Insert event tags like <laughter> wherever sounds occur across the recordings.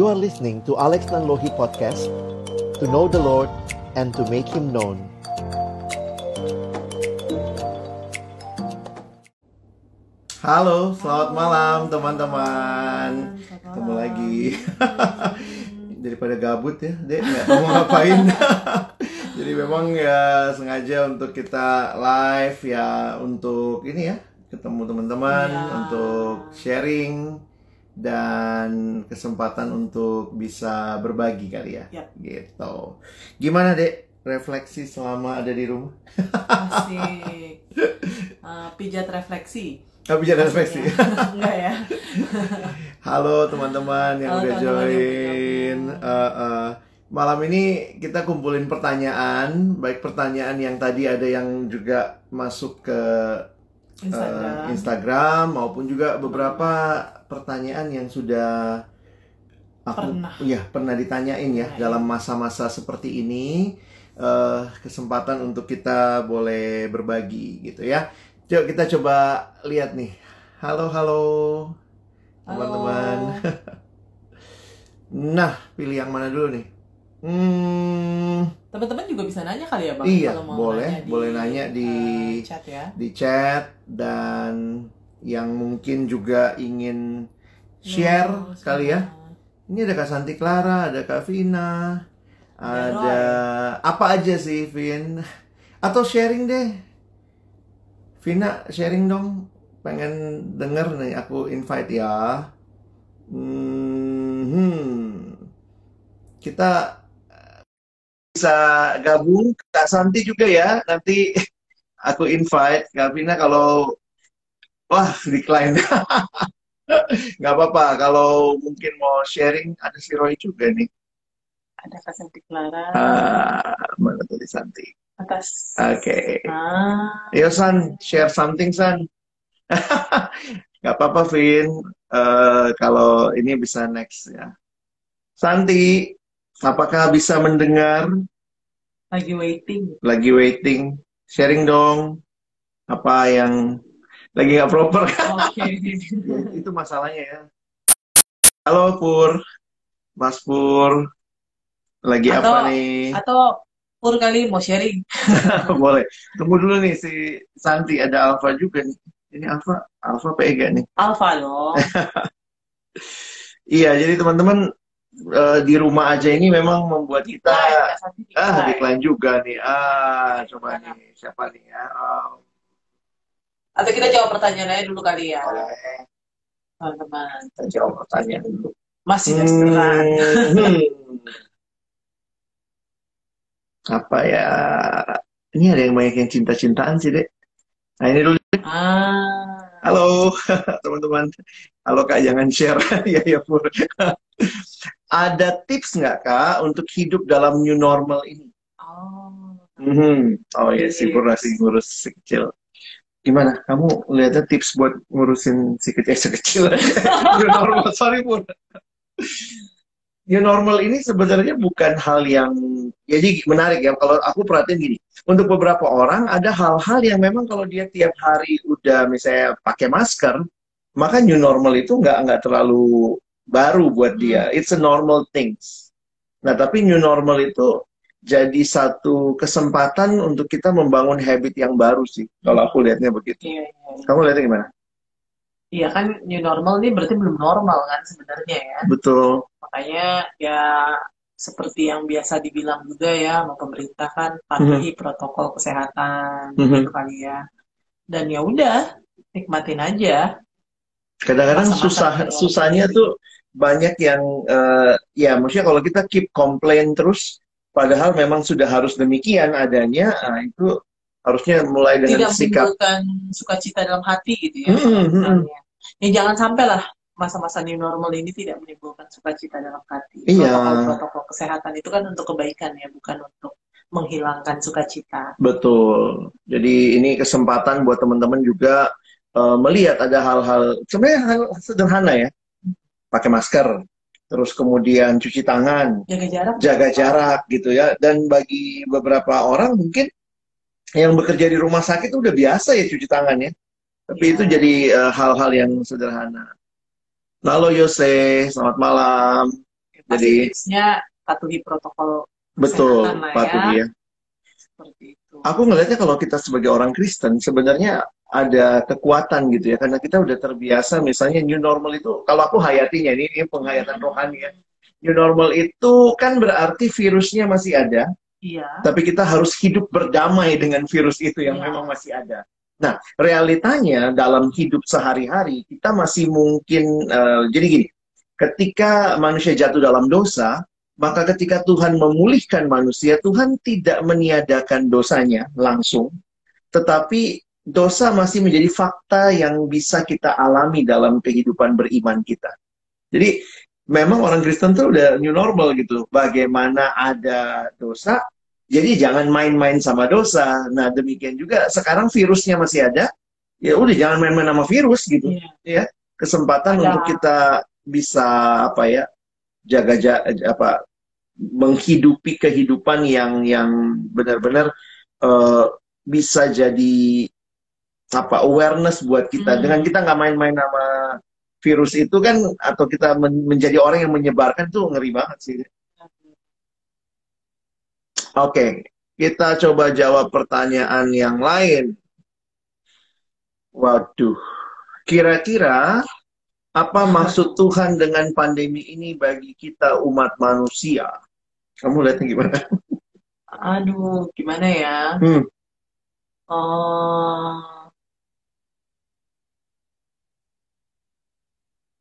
You are listening to Alex Nanlohi Podcast To know the Lord and to make Him known. Halo, selamat malam teman-teman. Ketemu lagi. <laughs> Daripada gabut ya, Dek nggak tahu mau ngapain. <laughs> Jadi memang ya sengaja untuk kita live ya Untuk ini ya, ketemu teman-teman Ya. Untuk sharing dan kesempatan untuk bisa berbagi kali ya, Yap. gitu. Gimana dek refleksi selama ada di rumah? Asik. <laughs> Eh, pijat refleksi. Bisa ada refleksi. Maksudnya. <laughs> Enggak ya. <laughs> Halo teman-teman yang Halo, udah teman-teman yang join. bergabung. Eh, eh, malam ini kita kumpulin pertanyaan, baik pertanyaan yang tadi ada yang juga masuk ke Instagram. Instagram maupun juga beberapa pertanyaan yang sudah aku Pernah. ya pernah ditanyain ya Nah, dalam masa-masa seperti ini eh, kesempatan untuk kita boleh berbagi gitu ya. Yuk kita coba lihat nih. Halo halo teman-teman. <laughs> Nah, pilih yang mana dulu nih? Hmm, Teman-teman juga bisa nanya kali ya, Bang? Iya, kalau mau boleh. nanya di, Boleh nanya di- eh, chat ya. di chat dan yang mungkin juga ingin share Yo, kali ya. Ini ada Kak Santi Clara, ada Kak Vina, Ada ada apa aja sih, Vin? Atau sharing deh. Vina, sharing dong. Pengen denger nih, aku invite ya. Hmm, kita eh, bisa gabung Kak Santi juga ya. Nanti aku invite Kak Vina kalau wah decline. <laughs> nggak apa-apa kalau mungkin mau sharing ada si Roy juga nih. Ada Kak Santi Clara. Ah mana tuh Santi? Atas. oke. Ah, Yo San share something San. <laughs> Nggak apa-apa Vin. Eh, kalau ini bisa next ya. Santi apakah bisa mendengar lagi waiting. lagi waiting sharing dong apa yang lagi nggak proper <laughs> Oke. itu masalahnya ya halo Pur Mas Pur lagi Atau- apa nih Atau Pur kali mau sharing. <laughs> Boleh. Tunggu dulu nih si Santi ada Alfa juga nih. Ini Alfa, Alfa apa Ega nih? Alfa dong. <laughs> Iya, jadi teman-teman eh, di rumah aja ini memang membuat kita ah decline. decline juga nih. Ah, coba nih siapa nih ya? Oh, Atau kita jawab pertanyaannya dulu kali ya, teman-teman. Kita jawab pertanyaan dulu. Masih restoran. Hmm. <laughs> Apa ya? Ini ada yang banyak yang cinta-cintaan sih, Dek. Nah, ini dulu. Ah, Halo <laughs> teman-teman. Halo Kak, jangan share. ya ya Pur. Ada tips nggak Kak untuk hidup dalam new normal ini? oh, Mhm. Oh ya, si Pur masih ngurus si kecil. Gimana? Kamu lihatnya tips buat ngurusin si kecil, eh, si kecil. new normal, sorry Pur. New normal ini sebenarnya bukan hal yang jadi menarik ya. Kalau aku perhatiin gini, untuk beberapa orang ada hal-hal yang memang kalau dia tiap hari udah misalnya pakai masker, maka new normal itu nggak nggak terlalu baru buat dia. It's a normal things. Nah, tapi new normal itu jadi satu kesempatan untuk kita membangun habit yang baru sih. Kalau aku lihatnya begitu. iya, iya. Kamu lihatnya gimana? Iya kan new normal ini berarti belum normal kan sebenarnya ya. Betul. Makanya ya seperti yang biasa dibilang juga ya sama pemerintah kan patuhi protokol kesehatan Mhm. gitu kali ya. Dan ya udah nikmatin aja. Kadang-kadang susah susahnya tuh banyak yang eh, ya maksudnya kalau kita keep complain terus padahal memang sudah harus demikian adanya ah, itu harusnya mulai dengan Tidak sikap menimbulkan sukacita dalam hati gitu ya. Hmm, hmm. Ya jangan sampai lah masa-masa new normal ini tidak menimbulkan sukacita dalam hati. Iya. Protokol-protokol kesehatan itu kan untuk kebaikan ya, bukan untuk menghilangkan sukacita. betul. Jadi ini kesempatan buat teman-teman juga eh, melihat ada hal-hal sebenarnya hal sederhana ya. Pakai masker, terus kemudian cuci tangan, Jaga jarak. jaga jarak gitu ya. Dan bagi beberapa orang mungkin yang bekerja di rumah sakit udah biasa ya cuci tangan ya. Tapi Iya. itu jadi eh, hal-hal yang sederhana. Halo Yose, selamat malam. Jadi Tips-nya patuhi protokol betul lah ya. patuhi ya. seperti itu. Aku ngelihatnya kalau kita sebagai orang Kristen sebenarnya ada kekuatan gitu ya karena kita udah terbiasa misalnya new normal itu kalau aku hayatinya ini, ini penghayatan rohani ya. New normal itu kan berarti virusnya masih ada, Iya. tapi kita harus hidup berdamai dengan virus itu yang Iya. memang masih ada. Nah, realitanya dalam hidup sehari-hari kita masih mungkin eh, jadi gini, ketika manusia jatuh dalam dosa, maka ketika Tuhan memulihkan manusia, Tuhan tidak meniadakan dosanya langsung, tetapi dosa masih menjadi fakta yang bisa kita alami dalam kehidupan beriman kita. Jadi memang orang Kristen tuh udah new normal gitu. Bagaimana ada dosa, jadi jangan main-main sama dosa. Nah demikian juga sekarang virusnya masih ada, ya udah jangan main-main sama virus gitu. Iya. Kesempatan Ada. untuk kita bisa apa ya jaga ja- apa menghidupi kehidupan yang yang benar-benar eh, bisa jadi apa awareness buat kita Hmm. dengan kita nggak main-main sama virus itu kan atau kita men- menjadi orang yang menyebarkan tuh ngeri banget sih. Oke, kita coba jawab pertanyaan yang lain. Waduh, kira-kira apa maksud Tuhan dengan pandemi ini bagi kita umat manusia? Kamu lihatnya gimana? Aduh, gimana ya? Hmm, Eh,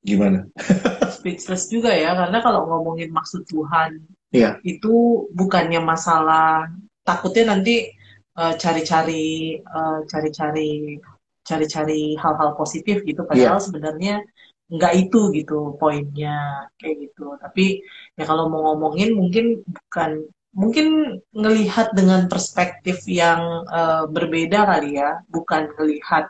gimana? <laughs> speechless juga ya, karena kalau ngomongin maksud Tuhan Iya. itu bukannya masalah takutnya nanti eh, cari-cari eh, cari-cari cari-cari hal-hal positif gitu, padahal sebenarnya nggak itu gitu poinnya kayak gitu. Tapi ya kalau mau ngomongin mungkin bukan mungkin ngelihat dengan perspektif yang eh, berbeda kali ya, bukan ngelihat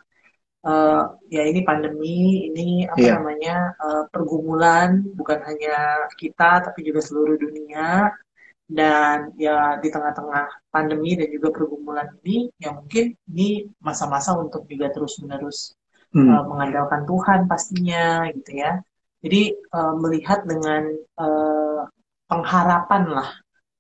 eh, ya ini pandemi, ini apa Iya. namanya eh, pergumulan bukan hanya kita tapi juga seluruh dunia dan ya di tengah-tengah pandemi dan juga pergumulan ini ya mungkin ini masa-masa untuk juga terus-menerus Hmm, eh, mengandalkan Tuhan pastinya gitu ya. Jadi eh, melihat dengan eh, pengharapan lah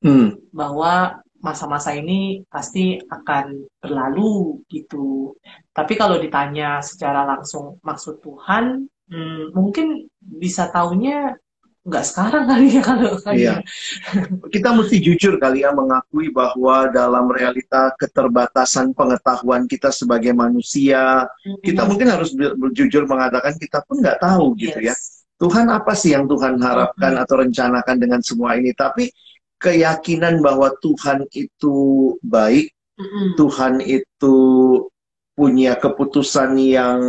hmm, bahwa masa-masa ini pasti akan berlalu gitu. Tapi kalau ditanya secara langsung maksud Tuhan, hmm, mungkin bisa taunya nggak sekarang <laughs> kali ya kalau kali Iya. ya. Kita mesti jujur kali ya mengakui bahwa dalam realita keterbatasan pengetahuan kita sebagai manusia, kita mungkin harus jujur mengatakan kita pun nggak tahu gitu ya. Yes. Tuhan apa sih yang Tuhan harapkan Mhm. atau rencanakan dengan semua ini? Tapi keyakinan bahwa Tuhan itu baik, Mm-mm. Tuhan itu punya keputusan yang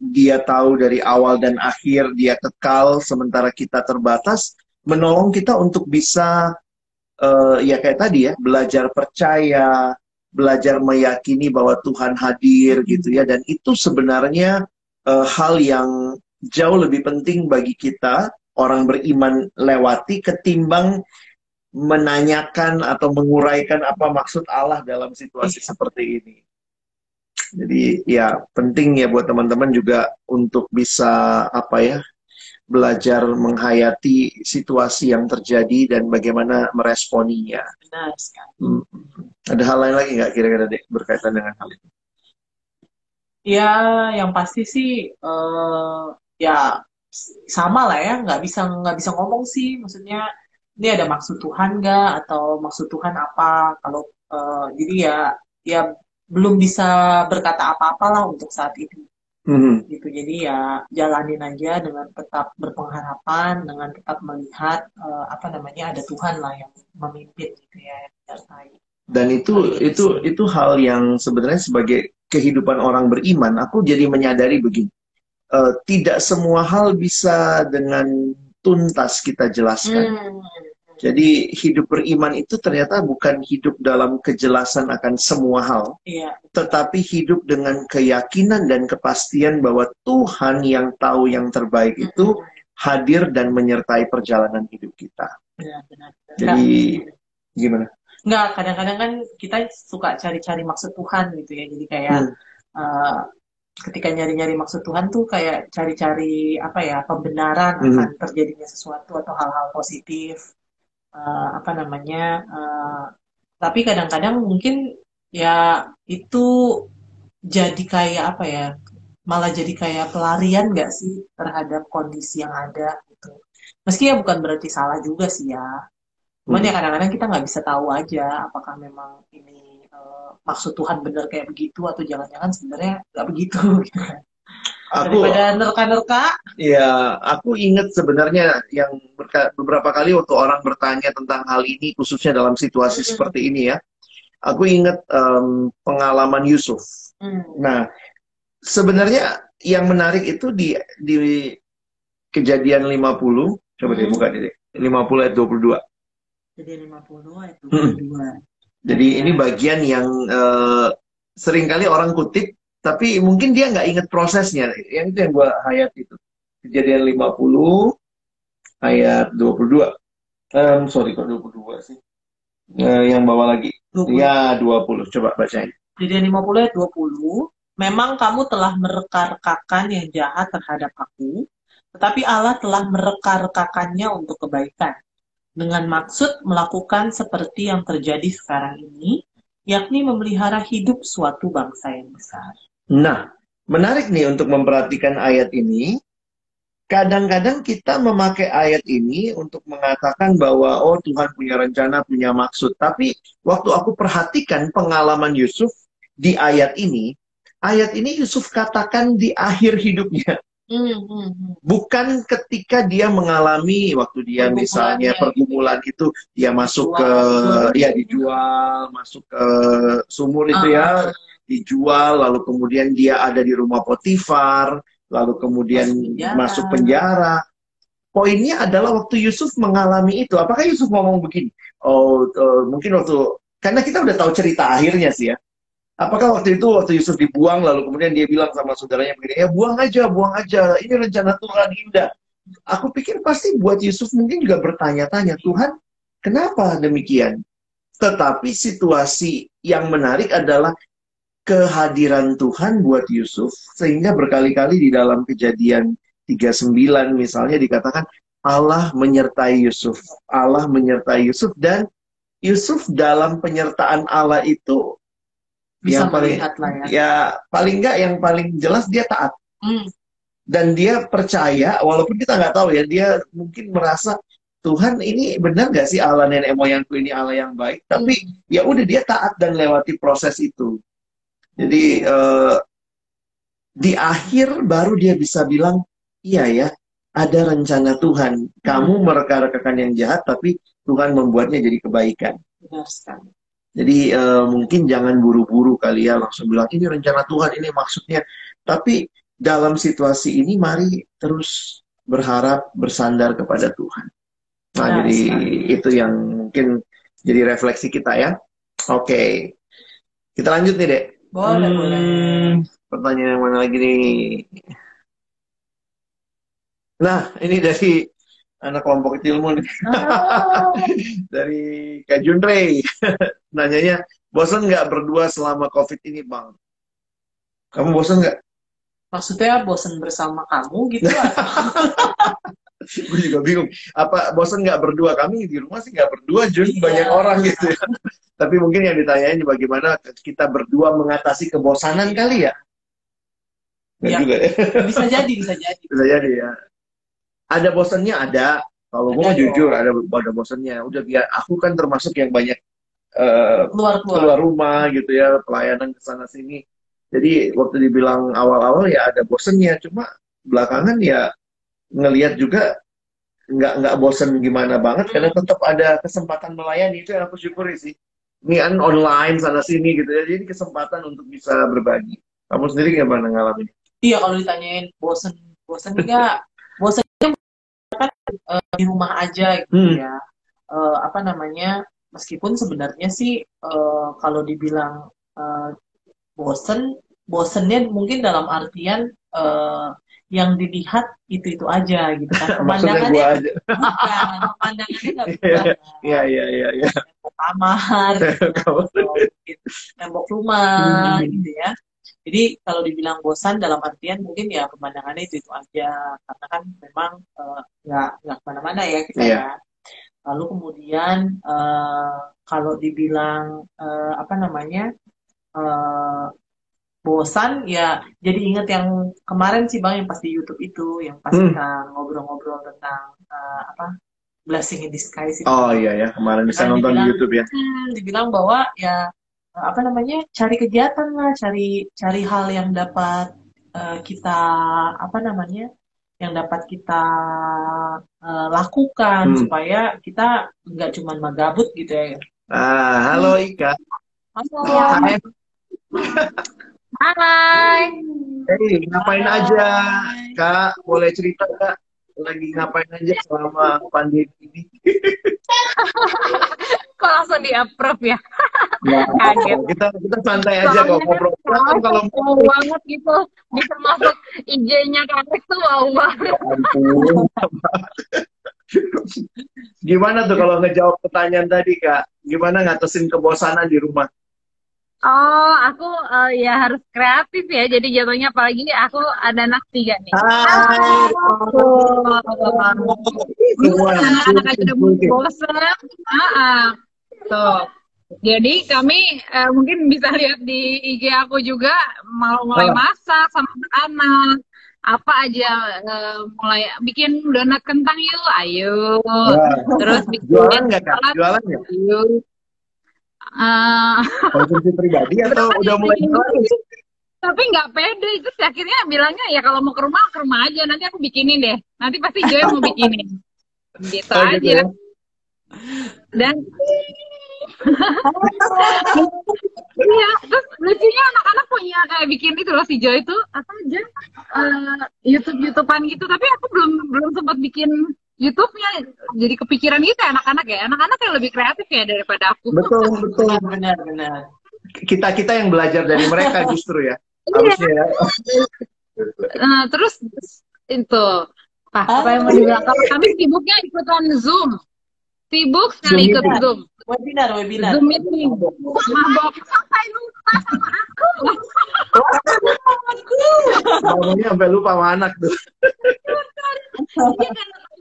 dia tahu dari awal dan akhir, dia kekal sementara kita terbatas, menolong kita untuk bisa eh, ya kayak tadi ya, belajar percaya, belajar meyakini bahwa Tuhan hadir gitu ya dan itu sebenarnya eh, hal yang jauh lebih penting bagi kita orang beriman lewati ketimbang menanyakan atau menguraikan apa maksud Allah dalam situasi Iya. seperti ini. Jadi ya penting ya buat teman-teman juga untuk bisa apa ya belajar menghayati situasi yang terjadi dan bagaimana meresponinya. Benar sekali. Hmm. Ada hal lain lagi nggak kira-kira dek berkaitan dengan hal itu? Ya, yang pasti sih eh, ya sama lah ya, nggak bisa nggak bisa ngomong sih. Maksudnya ini ada maksud Tuhan nggak atau maksud Tuhan apa? Kalau eh, jadi ya ya belum bisa berkata apa-apa lah untuk saat ini Mhm. gitu. Jadi ya jalanin aja dengan tetap berpengharapan, dengan tetap melihat eh, apa namanya ada Tuhan lah yang memimpin gitu ya, yang menyertai. Dan itu itu itu hal yang sebenarnya sebagai kehidupan orang beriman, aku jadi menyadari begini, eh, tidak semua hal bisa dengan tuntas kita jelaskan. Hmm. Jadi hidup beriman itu ternyata bukan hidup dalam kejelasan akan semua hal, Iya, tetapi hidup dengan keyakinan dan kepastian bahwa Tuhan yang tahu yang terbaik itu hadir dan menyertai perjalanan hidup kita. benar-benar. Jadi gimana? Enggak, kadang-kadang kan kita suka cari-cari maksud Tuhan gitu ya. Jadi kayak Hmm. eh, ketika nyari-nyari maksud Tuhan tuh kayak cari-cari apa ya pembenaran Mhm. akan terjadinya sesuatu atau hal-hal positif Eh, apa namanya eh, tapi kadang-kadang mungkin ya itu jadi kayak apa ya malah jadi kayak pelarian nggak sih terhadap kondisi yang ada gitu. Meski ya bukan berarti salah juga sih ya. Cuman ya kadang-kadang kita nggak bisa tahu aja apakah memang ini eh, maksud Tuhan bener kayak begitu atau jangan-jangan sebenarnya nggak begitu <laughs> gitu kan Aku daripada nerka-nerka ya aku ingat sebenarnya yang berka- beberapa kali waktu orang bertanya tentang hal ini khususnya dalam situasi Mhm. seperti ini ya. Aku ingat em, pengalaman Yusuf. hmm. Nah, sebenarnya yang menarik itu di di kejadian 50, coba deh Mhm. buka deh. 50 ayat 22. jadi 50 ayat Hmm. 22 Jadi ini bagian yang eh, sering kali orang kutip, tapi mungkin dia nggak ingat prosesnya. Yang itu yang gua hayat itu. Kejadian 50 ayat 22. Em, sorry kok 22 sih. Eh, yang bawah lagi. 20. Ya 20. Coba bacain. Jadi 50 ayat 20, memang kamu telah mereka-rekakan yang jahat terhadap aku, tetapi Allah telah mereka-rekakannya untuk kebaikan. Dengan maksud melakukan seperti yang terjadi sekarang ini, yakni memelihara hidup suatu bangsa yang besar. Nah, menarik nih untuk memperhatikan ayat ini. Kadang-kadang kita memakai ayat ini untuk mengatakan bahwa oh Tuhan punya rencana, punya maksud. Tapi waktu aku perhatikan pengalaman Yusuf di ayat ini, ayat ini Yusuf katakan di akhir hidupnya, Hmm, hmm, hmm. bukan ketika dia mengalami waktu dia Pergumulan misalnya ya. pergumulan itu dia masuk ke Dijual. ya dijual, masuk ke sumur itu ya, Ah, dijual, lalu kemudian dia ada di rumah Potifar, lalu kemudian Masuk penjara. masuk penjara. Poinnya adalah waktu Yusuf mengalami itu. Apakah Yusuf ngomong begini? Oh, eh, mungkin waktu karena kita udah tahu cerita akhirnya sih ya. Apakah waktu itu waktu Yusuf dibuang lalu kemudian dia bilang sama saudaranya begini, ya buang aja, buang aja. Ini rencana Tuhan indah. Aku pikir pasti buat Yusuf mungkin juga bertanya-tanya, Tuhan, kenapa demikian? Tetapi situasi yang menarik adalah kehadiran Tuhan buat Yusuf sehingga berkali-kali di dalam kejadian 39 misalnya dikatakan Allah menyertai Yusuf. Allah menyertai Yusuf dan Yusuf dalam penyertaan Allah itu bisa yang paling melihat lah ya. ya paling enggak yang paling jelas dia taat. Hmm, dan dia percaya walaupun kita nggak tahu ya dia mungkin merasa Tuhan ini benar nggak sih Allah nenek moyangku ini Allah yang baik? Tapi ya udah dia taat dan lewati proses itu. Jadi eh, di akhir baru dia bisa bilang iya ya ada rencana Tuhan. Kamu mereka-rekakan yang jahat tapi Tuhan membuatnya jadi kebaikan. Benar sekali. Jadi eh, mungkin jangan buru-buru kali ya langsung bilang ini rencana Tuhan ini maksudnya. Tapi dalam situasi ini mari terus berharap bersandar kepada Tuhan. Nah, Benar jadi sekali. itu yang mungkin jadi refleksi kita ya. Oke. Kita lanjut nih, Dek. Boleh, Hmm, boleh. Pertanyaan yang mana lagi nih? Nah, ini dari anak kelompok ilmu nih. Ah, <laughs> dari Kak Junrey. <laughs> Nanyanya, bosan nggak berdua selama COVID ini, Bang? Kamu bosan nggak? maksudnya bosan bersama kamu gitu <laughs> Gue juga bingung. Apa bosan nggak berdua? Kami di rumah sih nggak berdua, Jun. Iya. Banyak orang gitu ya. Tapi mungkin yang ditanyain bagaimana kita berdua mengatasi kebosanan kali ya? Nggak Ya. juga ya. bisa jadi, bisa jadi. Bisa jadi ya. Ada bosannya? Ada. Kalau gue mah jujur ada ada bosannya. Udah biar aku kan termasuk yang banyak eh, Keluar-keluar. keluar rumah gitu ya pelayanan ke sana sini. Jadi waktu dibilang awal-awal ya ada bosennya cuma belakangan ya ngelihat juga nggak nggak bosen gimana banget. Karena tetap ada kesempatan melayani. Itu yang aku syukuri sih. Ini kan online sana sini gitu ya. Jadi kesempatan untuk bisa berbagi. Kamu sendiri gimana ngalamin? Iya, kalau ditanyain bosan, bosan enggak? <laughs> Bosannya eh, di rumah aja gitu Hmm. ya. Eh, apa namanya? Meskipun sebenarnya sih eh, kalau dibilang eh, bosen, bosennya mungkin dalam artian eh, yang dilihat itu itu aja gitu kan. <laughs> Pemandangannya gua aja bukan, pemandangannya nggak <laughs> berubah. iya iya iya iya Tembok <laughs> kamar, gitu tembok rumah Hmm. gitu ya. Jadi kalau dibilang bosan dalam artian mungkin ya pemandangannya itu itu aja karena kan memang eh, nggak uh, nggak ke mana-mana ya kita yeah. ya. Lalu kemudian uh, kalau dibilang uh, apa namanya uh, bosan ya jadi inget yang kemarin sih bang yang pasti YouTube itu yang pas hmm. kita ngobrol-ngobrol tentang uh, apa blessing in disguise itu. Oh iya ya kemarin bisa kan nonton dibilang, di YouTube ya. Hmm, dibilang bahwa ya apa namanya cari kegiatan lah cari cari hal yang dapat uh, kita apa namanya yang dapat kita uh, lakukan hmm. supaya kita nggak cuma magabut gitu ya. Ah, halo Ika. Halo. Hai. Hai. Hey, ngapain Hai. aja, Kak? Boleh cerita, Kak? Lagi ngapain aja selama pandemi ini? <laughs> kok langsung di approve ya? Nah, <laughs> Kaget. Kita kita santai aja kok ngobrol. Kan kalau mau banget gitu bisa masuk IG-nya Kak tuh wow banget. Gimana tuh kalau ngejawab pertanyaan tadi, Kak? Gimana ngatasin kebosanan di rumah? Oh, aku uh, ya harus kreatif ya. Jadi jatuhnya apalagi aku ada anak tiga nih. Hai. Anak-anak udah bosan. Tuh. Jadi kami uh, mungkin bisa lihat di IG aku juga mau mulai masak sama anak apa aja uh, mulai bikin donat kentang yuk ayo ya. terus bikin jualan nggak kak jualan nggak Uh, konsumsi pribadi atau udah mulai tapi nggak pede itu akhirnya bilangnya ya kalau mau ke rumah ke rumah aja nanti aku bikinin deh. Nanti pasti Joy mau bikinin. Gitu oh, aja. gitu ya? dan <laughs> Iya, terus lucunya anak-anak punya kayak bikin itu loh si Joy itu apa aja uh, YouTube YouTubean gitu, tapi aku belum belum sempat bikin YouTube-nya jadi kepikiran gitu ya anak-anak ya. Anak-anak yang lebih kreatif ya daripada aku. Betul, <laughs> betul. Benar, benar. Kita kita yang belajar dari mereka <laughs> justru ya. Iya. Harusnya ya. Nah, terus itu Pak, apa yang mau dibilang? Kalau kami sibuknya ikutan Zoom. Sibuk sekali ikut Zoom. Webinar, webinar. Zoom meeting. Mabok sampai lupa sama aku. Ngomongnya sampai lupa sama anak tuh. Iya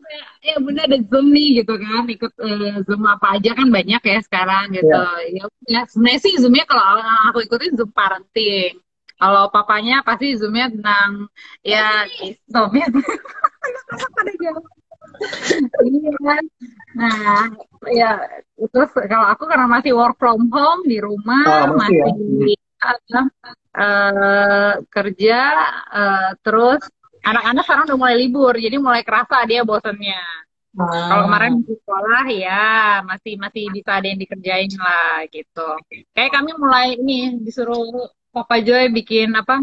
ya bunda ada zoom nih gitu kan. Ikut uh, zoom apa aja kan banyak ya sekarang gitu. Yeah. ya sebenarnya sih zoomnya kalau aku ikutin zoom parenting. Kalau papanya pasti zoomnya tentang ya zoomnya <laughs> iya. Nah ya terus kalau aku karena masih work from home di rumah oh, masih, masih ya. uh, kerja uh, terus anak-anak sekarang udah mulai libur jadi mulai kerasa dia bosannya hmm. kalau kemarin di sekolah ya masih masih bisa ada yang dikerjain lah gitu. Kayak kami mulai ini disuruh Papa Joy bikin apa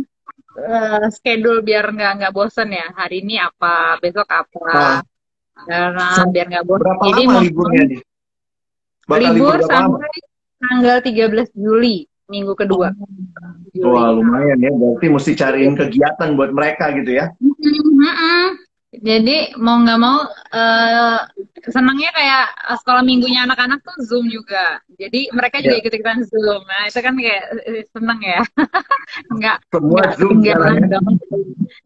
uh, schedule biar nggak nggak bosan ya. Hari ini apa besok apa. Karena biar nggak bosan jadi lama liburnya nih? libur, libur sampai tanggal 13 Juli minggu kedua. Oh. Wah lumayan ya, berarti mesti cariin kegiatan buat mereka gitu ya? Jadi mau nggak mau uh, senangnya kayak eh, sekolah minggunya anak-anak tuh zoom juga. Jadi mereka juga yeah. ikut ikutan zoom. Nah itu kan kayak eh, seneng ya. <laughs> nggak semua nggak zoom ya.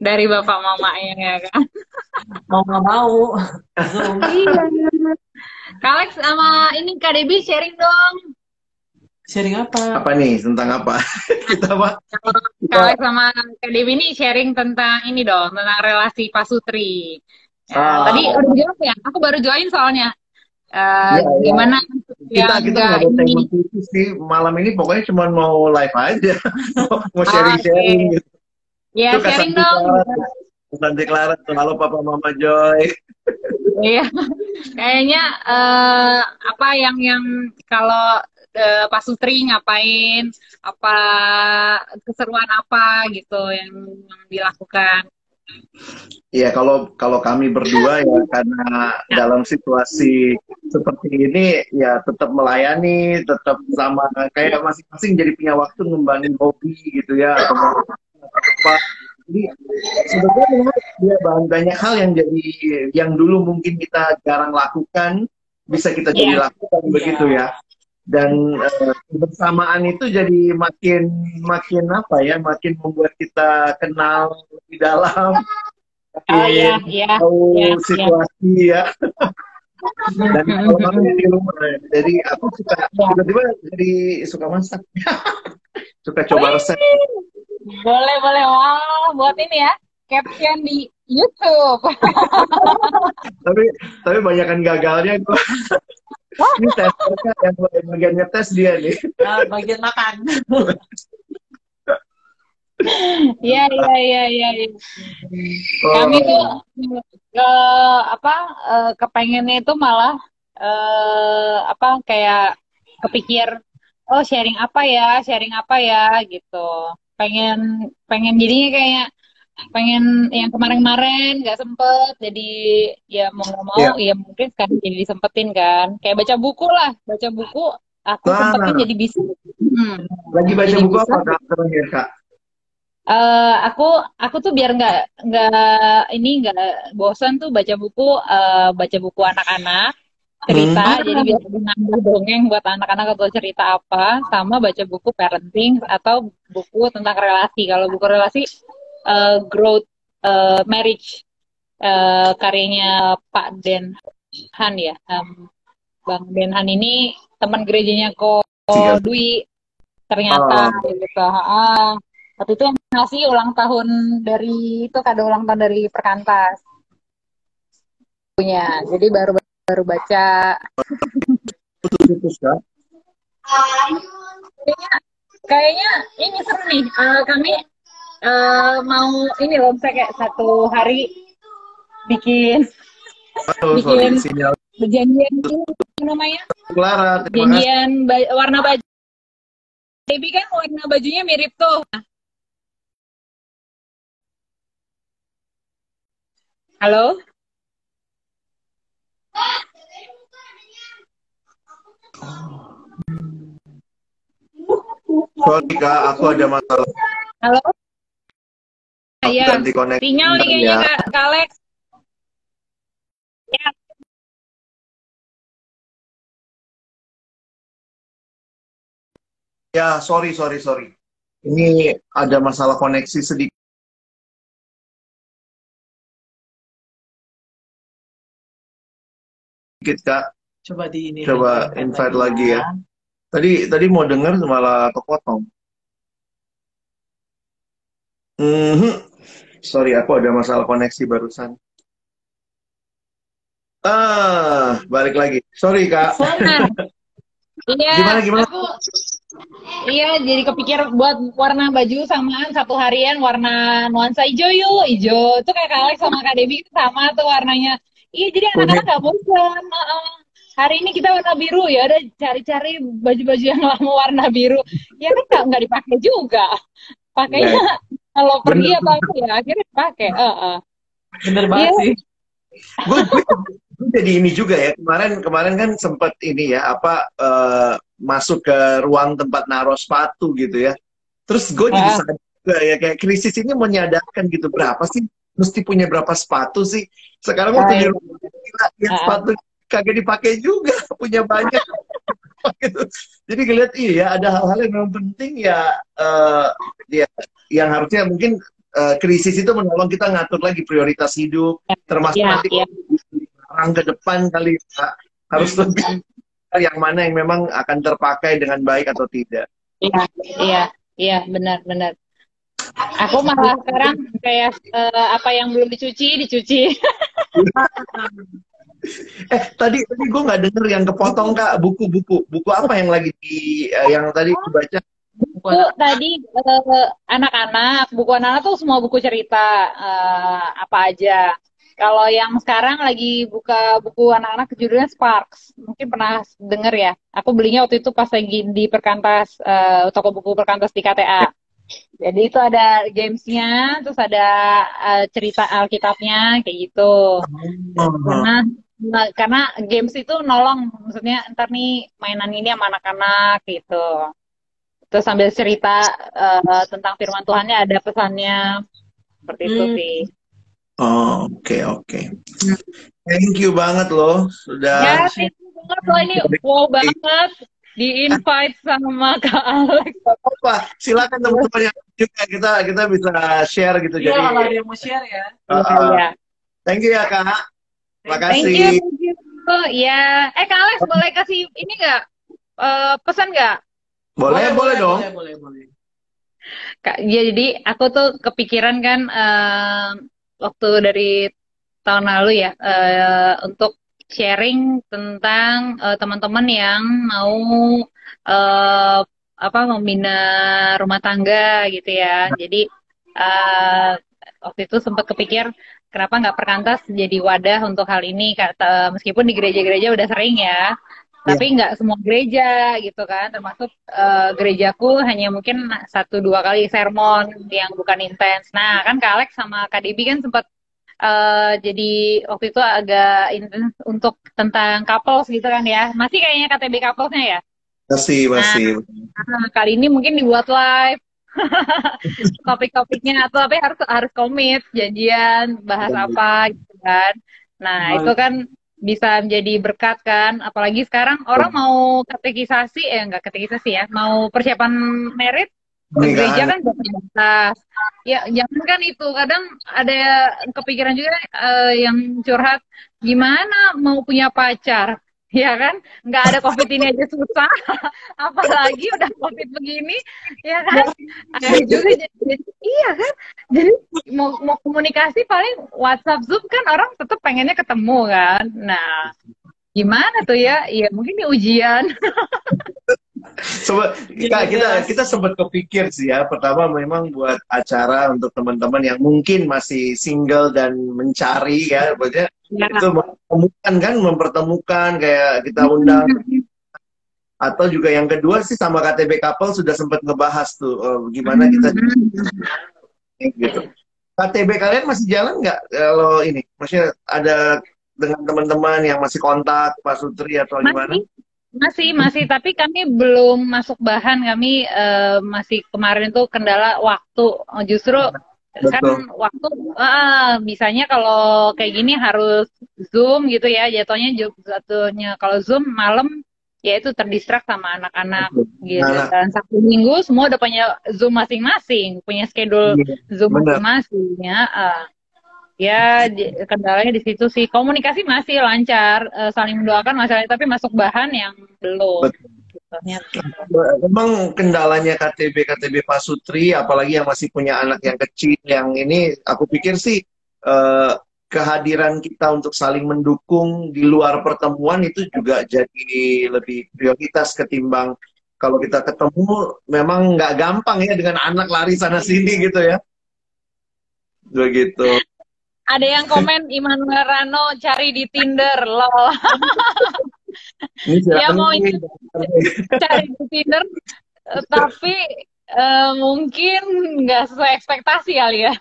dari bapak mamanya ya kan. mau nggak mau zoom. Iya. Kalex sama ini Kak Debbie sharing dong Sharing apa? Apa nih? Tentang apa? <laughs> kita apa? Kalau sama Kak Dewi ini sharing tentang ini dong, tentang relasi Pak Sutri. Ya, ah. Tadi udah jawab ya, aku baru join soalnya. Uh, ya, gimana ya. kita kita nggak ada table sih malam ini pokoknya cuma mau live aja <laughs> mau sharing sharing okay. gitu ya Itu sharing dong Tante Clara tuh halo Papa Mama Joy iya <laughs> kayaknya uh, apa yang yang kalau uh, Pak Sutri ngapain, apa keseruan apa gitu yang, yang dilakukan. Iya, kalau kalau kami berdua ya karena dalam situasi seperti ini ya tetap melayani, tetap sama kayak masing-masing jadi punya waktu ngembangin hobi gitu ya atau apa. Jadi sebetulnya ya banyak hal yang jadi yang dulu mungkin kita jarang lakukan bisa kita jadi yeah. lakukan begitu ya. Dan uh, kebersamaan itu jadi makin makin apa ya makin membuat kita kenal lebih dalam makin oh, iya, iya, tahu iya, situasi iya. ya. Dan <laughs> kalau di rumah jadi aku suka iya. tiba-tiba jadi suka masak. <laughs> Suka coba resep. Boleh boleh. Wow buat ini ya caption di YouTube. <laughs> Tapi tapi banyakkan gagalnya <laughs> ini testernya yang bagian ngetes dia nih. Nah, <laughs> bagian makan. <laughs> Iya iya iya iya. Kami tuh uh, apa uh, kepengennya itu malah uh, apa kayak kepikir oh sharing apa ya sharing apa ya gitu. Pengen pengen jadinya kayak pengen yang kemarin-kemarin nggak sempet jadi ya mau nggak mau yeah. ya mungkin sekarang jadi disempetin kan kayak baca buku lah baca buku aku nah, sempetin jadi bisa hmm. lagi baca jadi buku bisa. apa terakhir kak Uh, aku aku tuh biar nggak nggak ini nggak bosan tuh baca buku uh, baca buku anak-anak cerita hmm. jadi biar nambah dongeng buat anak-anak atau cerita apa sama baca buku parenting atau buku tentang relasi kalau buku relasi uh, Growth uh, Marriage uh, karyanya Pak Den Han ya. Um, Bang Den Han ini teman gerejanya Ko Dwi ternyata oh. gitu. Ah, waktu itu yang ngasih ulang tahun dari itu kado ulang tahun dari Perkantas. Punya. Jadi baru baru baca. kayaknya kayaknya ini seru nih. Uh, kami uh, mau ini loh saya kayak satu hari bikin oh, bikin perjanjian itu namanya? Clara, perjanjian ba warna baju. Baby kan warna bajunya mirip tuh. Halo? Sorry kak, aku ada masalah. Halo? Iya. Ganti koneksi. Sinyal nih kayaknya ya. Kak, Alex. Ya. Ya, sorry, sorry, sorry. Ini ada masalah koneksi sedikit. Kak. Coba di ini. Coba invite lagi ya. Tadi tadi mau denger malah kepotong. Mm -hmm. Sorry, aku ada masalah koneksi barusan. Ah, balik lagi. Sorry, Kak. <laughs> Iya. gimana gimana? Aku, iya, jadi kepikir buat warna baju samaan satu harian warna nuansa hijau yuk, hijau. Itu kayak Alex sama Kak Debbie sama tuh warnanya. Iya, jadi anak-anak gak bosan. Uh, hari ini kita warna biru ya udah cari-cari baju-baju yang <laughs> lama warna biru. Ya kan nggak dipakai juga. Pakainya nah kalau pergi apa ya? Akhirnya pakai uh, uh. bener banget yeah. sih gue, jadi ini juga ya kemarin kemarin kan sempat ini ya apa uh, masuk ke ruang tempat naruh sepatu gitu ya. Terus gue jadi uh. sadar juga ya kayak krisis ini menyadarkan gitu berapa sih? Mesti punya berapa sepatu sih? Sekarang waktu di rumah sepatu kagak dipakai juga <laughs> punya banyak <laughs> gitu. Jadi ngeliat iya ada hal-hal yang memang penting ya uh, ya yang harusnya mungkin uh, krisis itu menolong kita ngatur lagi prioritas hidup termasuk ya, nanti ya. orang ke depan kali ya, harus lebih <laughs> yang mana yang memang akan terpakai dengan baik atau tidak. Iya, iya, iya, benar, benar. Aku malah sekarang kayak uh, apa yang belum dicuci dicuci. <laughs> eh tadi tadi gue nggak denger yang kepotong kak. Buku-buku buku. Apa yang lagi di uh, yang tadi dibaca? buku tadi uh, anak-anak. Buku anak-anak tuh semua buku cerita uh, apa aja. Kalau yang sekarang lagi buka buku anak-anak judulnya Sparks. Mungkin pernah denger ya? Aku belinya waktu itu pas lagi di perkantas uh, toko buku perkantas di KTA jadi itu ada gamesnya, terus ada uh, cerita Alkitabnya kayak gitu. Oh. Karena Nah, karena games itu nolong, maksudnya ntar nih mainan ini sama anak-anak gitu. Terus sambil cerita uh, tentang firman Tuhannya ada pesannya seperti hmm. itu sih. Oh, oke okay, oke. Okay. Thank you banget loh sudah. Ya, thank you banget loh ini wow banget. di invite sama Kak Alex. Apa? Silakan teman-teman yang juga kita kita bisa share gitu. Iya, jadi kalau ada yang mau share ya. uh, uh, Iya. thank you ya kak. Terima Thank kasih. you, thank you. Ya, eh Kak Alex boleh kasih ini nggak Eh, pesan nggak? Boleh, boleh, dong. Boleh, boleh, boleh. Kak, ya, jadi aku tuh kepikiran kan eh, waktu dari tahun lalu ya eh, untuk sharing tentang eh, teman-teman yang mau eh, apa membina rumah tangga gitu ya. Jadi eh, waktu itu sempat kepikir kenapa nggak perkantas jadi wadah untuk hal ini? Kata meskipun di gereja-gereja udah sering ya tapi nggak semua gereja gitu kan. Termasuk eh, gerejaku hanya mungkin satu dua kali sermon yang bukan intens. Nah kan Kak Alex sama Kak Debbie kan sempat eh, jadi waktu itu agak intens untuk tentang couples gitu kan ya. Masih kayaknya KTB couplesnya ya? Masih, masih. Nah, kali ini mungkin dibuat live <laughs> topik-topiknya atau tapi harus harus komit janjian bahas apa gitu kan. Nah itu kan bisa menjadi berkat kan. Apalagi sekarang orang mau katekisasi eh enggak katekisasi ya mau persiapan merit ke gereja kan terbatas ya jangan kan itu kadang ada kepikiran juga eh, yang curhat gimana mau punya pacar ya kan? Nggak ada covid ini aja susah. <laughs> Apalagi udah covid begini ya kan? Ada juga jadi, jadi- iya kan? Jadi mau mau komunikasi paling WhatsApp Zoom kan orang tetap pengennya ketemu kan? Nah gimana tuh ya? Ya mungkin di ujian. <laughs> Sobat, Kak, kita kita sempat kepikir sih ya. Pertama memang buat acara untuk teman-teman yang mungkin masih single dan mencari ya, maksudnya ya. itu mempertemukan kan, mempertemukan kayak kita undang atau juga yang kedua sih sama KTB Couple sudah sempat ngebahas tuh eh, gimana kita gitu. KTB kalian masih jalan nggak kalau ini? Maksudnya ada dengan teman-teman yang masih kontak Pak Sutri atau gimana? masih masih masih tapi kami belum masuk bahan kami eh, masih kemarin tuh kendala waktu justru kan waktu ah, bisanya kalau kayak gini harus zoom gitu ya jatuhnya jatuhnya kalau zoom malam ya itu terdistrak sama anak-anak gitu Anak. dan satu minggu semua udah punya zoom masing-masing punya schedule Iya, zoom masing-masing ya ah. ya kendalanya di situ sih komunikasi masih lancar eh, saling mendoakan masalah tapi masuk bahan yang belum Betul. Gitu. Memang kendalanya KTB KTB Pak Sutri, apalagi yang masih punya anak yang kecil, yang ini aku pikir sih eh, kehadiran kita untuk saling mendukung di luar pertemuan itu juga jadi lebih prioritas ketimbang kalau kita ketemu memang nggak gampang ya dengan anak lari sana sini gitu ya. Begitu. ada yang komen Immanuel Rano cari di Tinder lol <laughs> Ini Ya, mau itu. cari di Tinder eh, tapi eh, mungkin nggak sesuai ekspektasi kali ya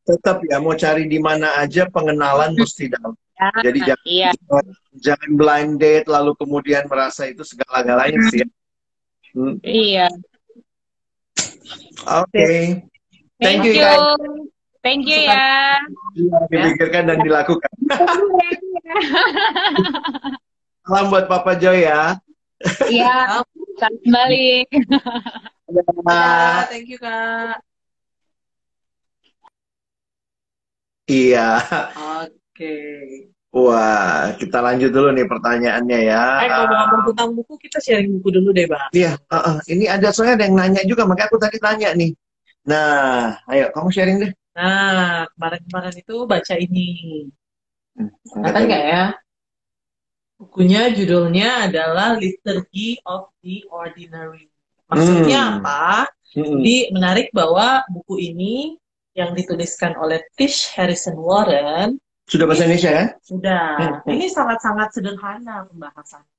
Tetap ya mau cari di mana aja pengenalan mesti dalam. Jadi jangan iya jangan blind date lalu kemudian merasa itu segala-galanya sih. ya. Hmm, iya Oke. thank, Thank you, you guys. thank you ya Dipikirkan dan dilakukan. <laughs> Salam buat Papa Joy ya. Iya, salam balik. Ya, thank you, Kak. Iya. Oke. Wah, kita lanjut dulu nih pertanyaannya ya. Eh, ngomong-ngomong tentang buku, kita sharing buku dulu deh, Bang. Iya, uh, uh, ini ada soalnya ada yang nanya juga, makanya aku tadi tanya nih. Nah, ayo kamu sharing deh. Nah, kemarin-kemarin itu baca ini. Hmm, Kelihatan nggak ya? Bukunya judulnya adalah Liturgy of the Ordinary. Maksudnya Hmm. apa? Mm-mm. Jadi menarik bahwa buku ini yang dituliskan oleh Tish Harrison Warren Sudah bahasa Indonesia kan? sudah. Hmm. Ini sangat-sangat sederhana pembahasannya.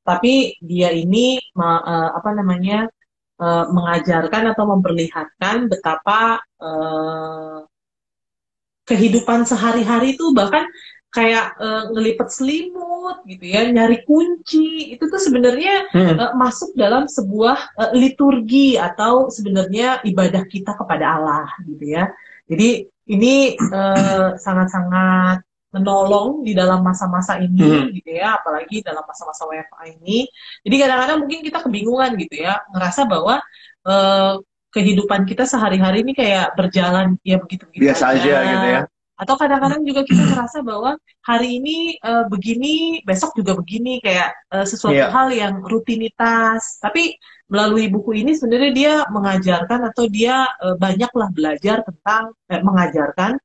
Tapi dia ini eh, apa namanya eh, mengajarkan atau memperlihatkan betapa eh, kehidupan sehari-hari itu bahkan kayak eh, ngelipet selimut gitu ya, nyari kunci itu tuh sebenarnya Hmm. eh, masuk dalam sebuah eh, liturgi atau sebenarnya ibadah kita kepada Allah gitu ya. Jadi ini <clears throat> sangat-sangat menolong di dalam masa-masa ini hmm. gitu ya apalagi dalam masa-masa WFA ini jadi kadang-kadang mungkin kita kebingungan gitu ya ngerasa bahwa uh, kehidupan kita sehari-hari ini kayak berjalan ya begitu-begitu biasa aja, aja gitu ya. Atau kadang-kadang juga kita merasa bahwa hari ini uh, begini besok juga begini kayak uh, sesuatu yeah. hal yang rutinitas. Tapi melalui buku ini sebenarnya dia mengajarkan atau dia uh, banyaklah belajar tentang eh, mengajarkan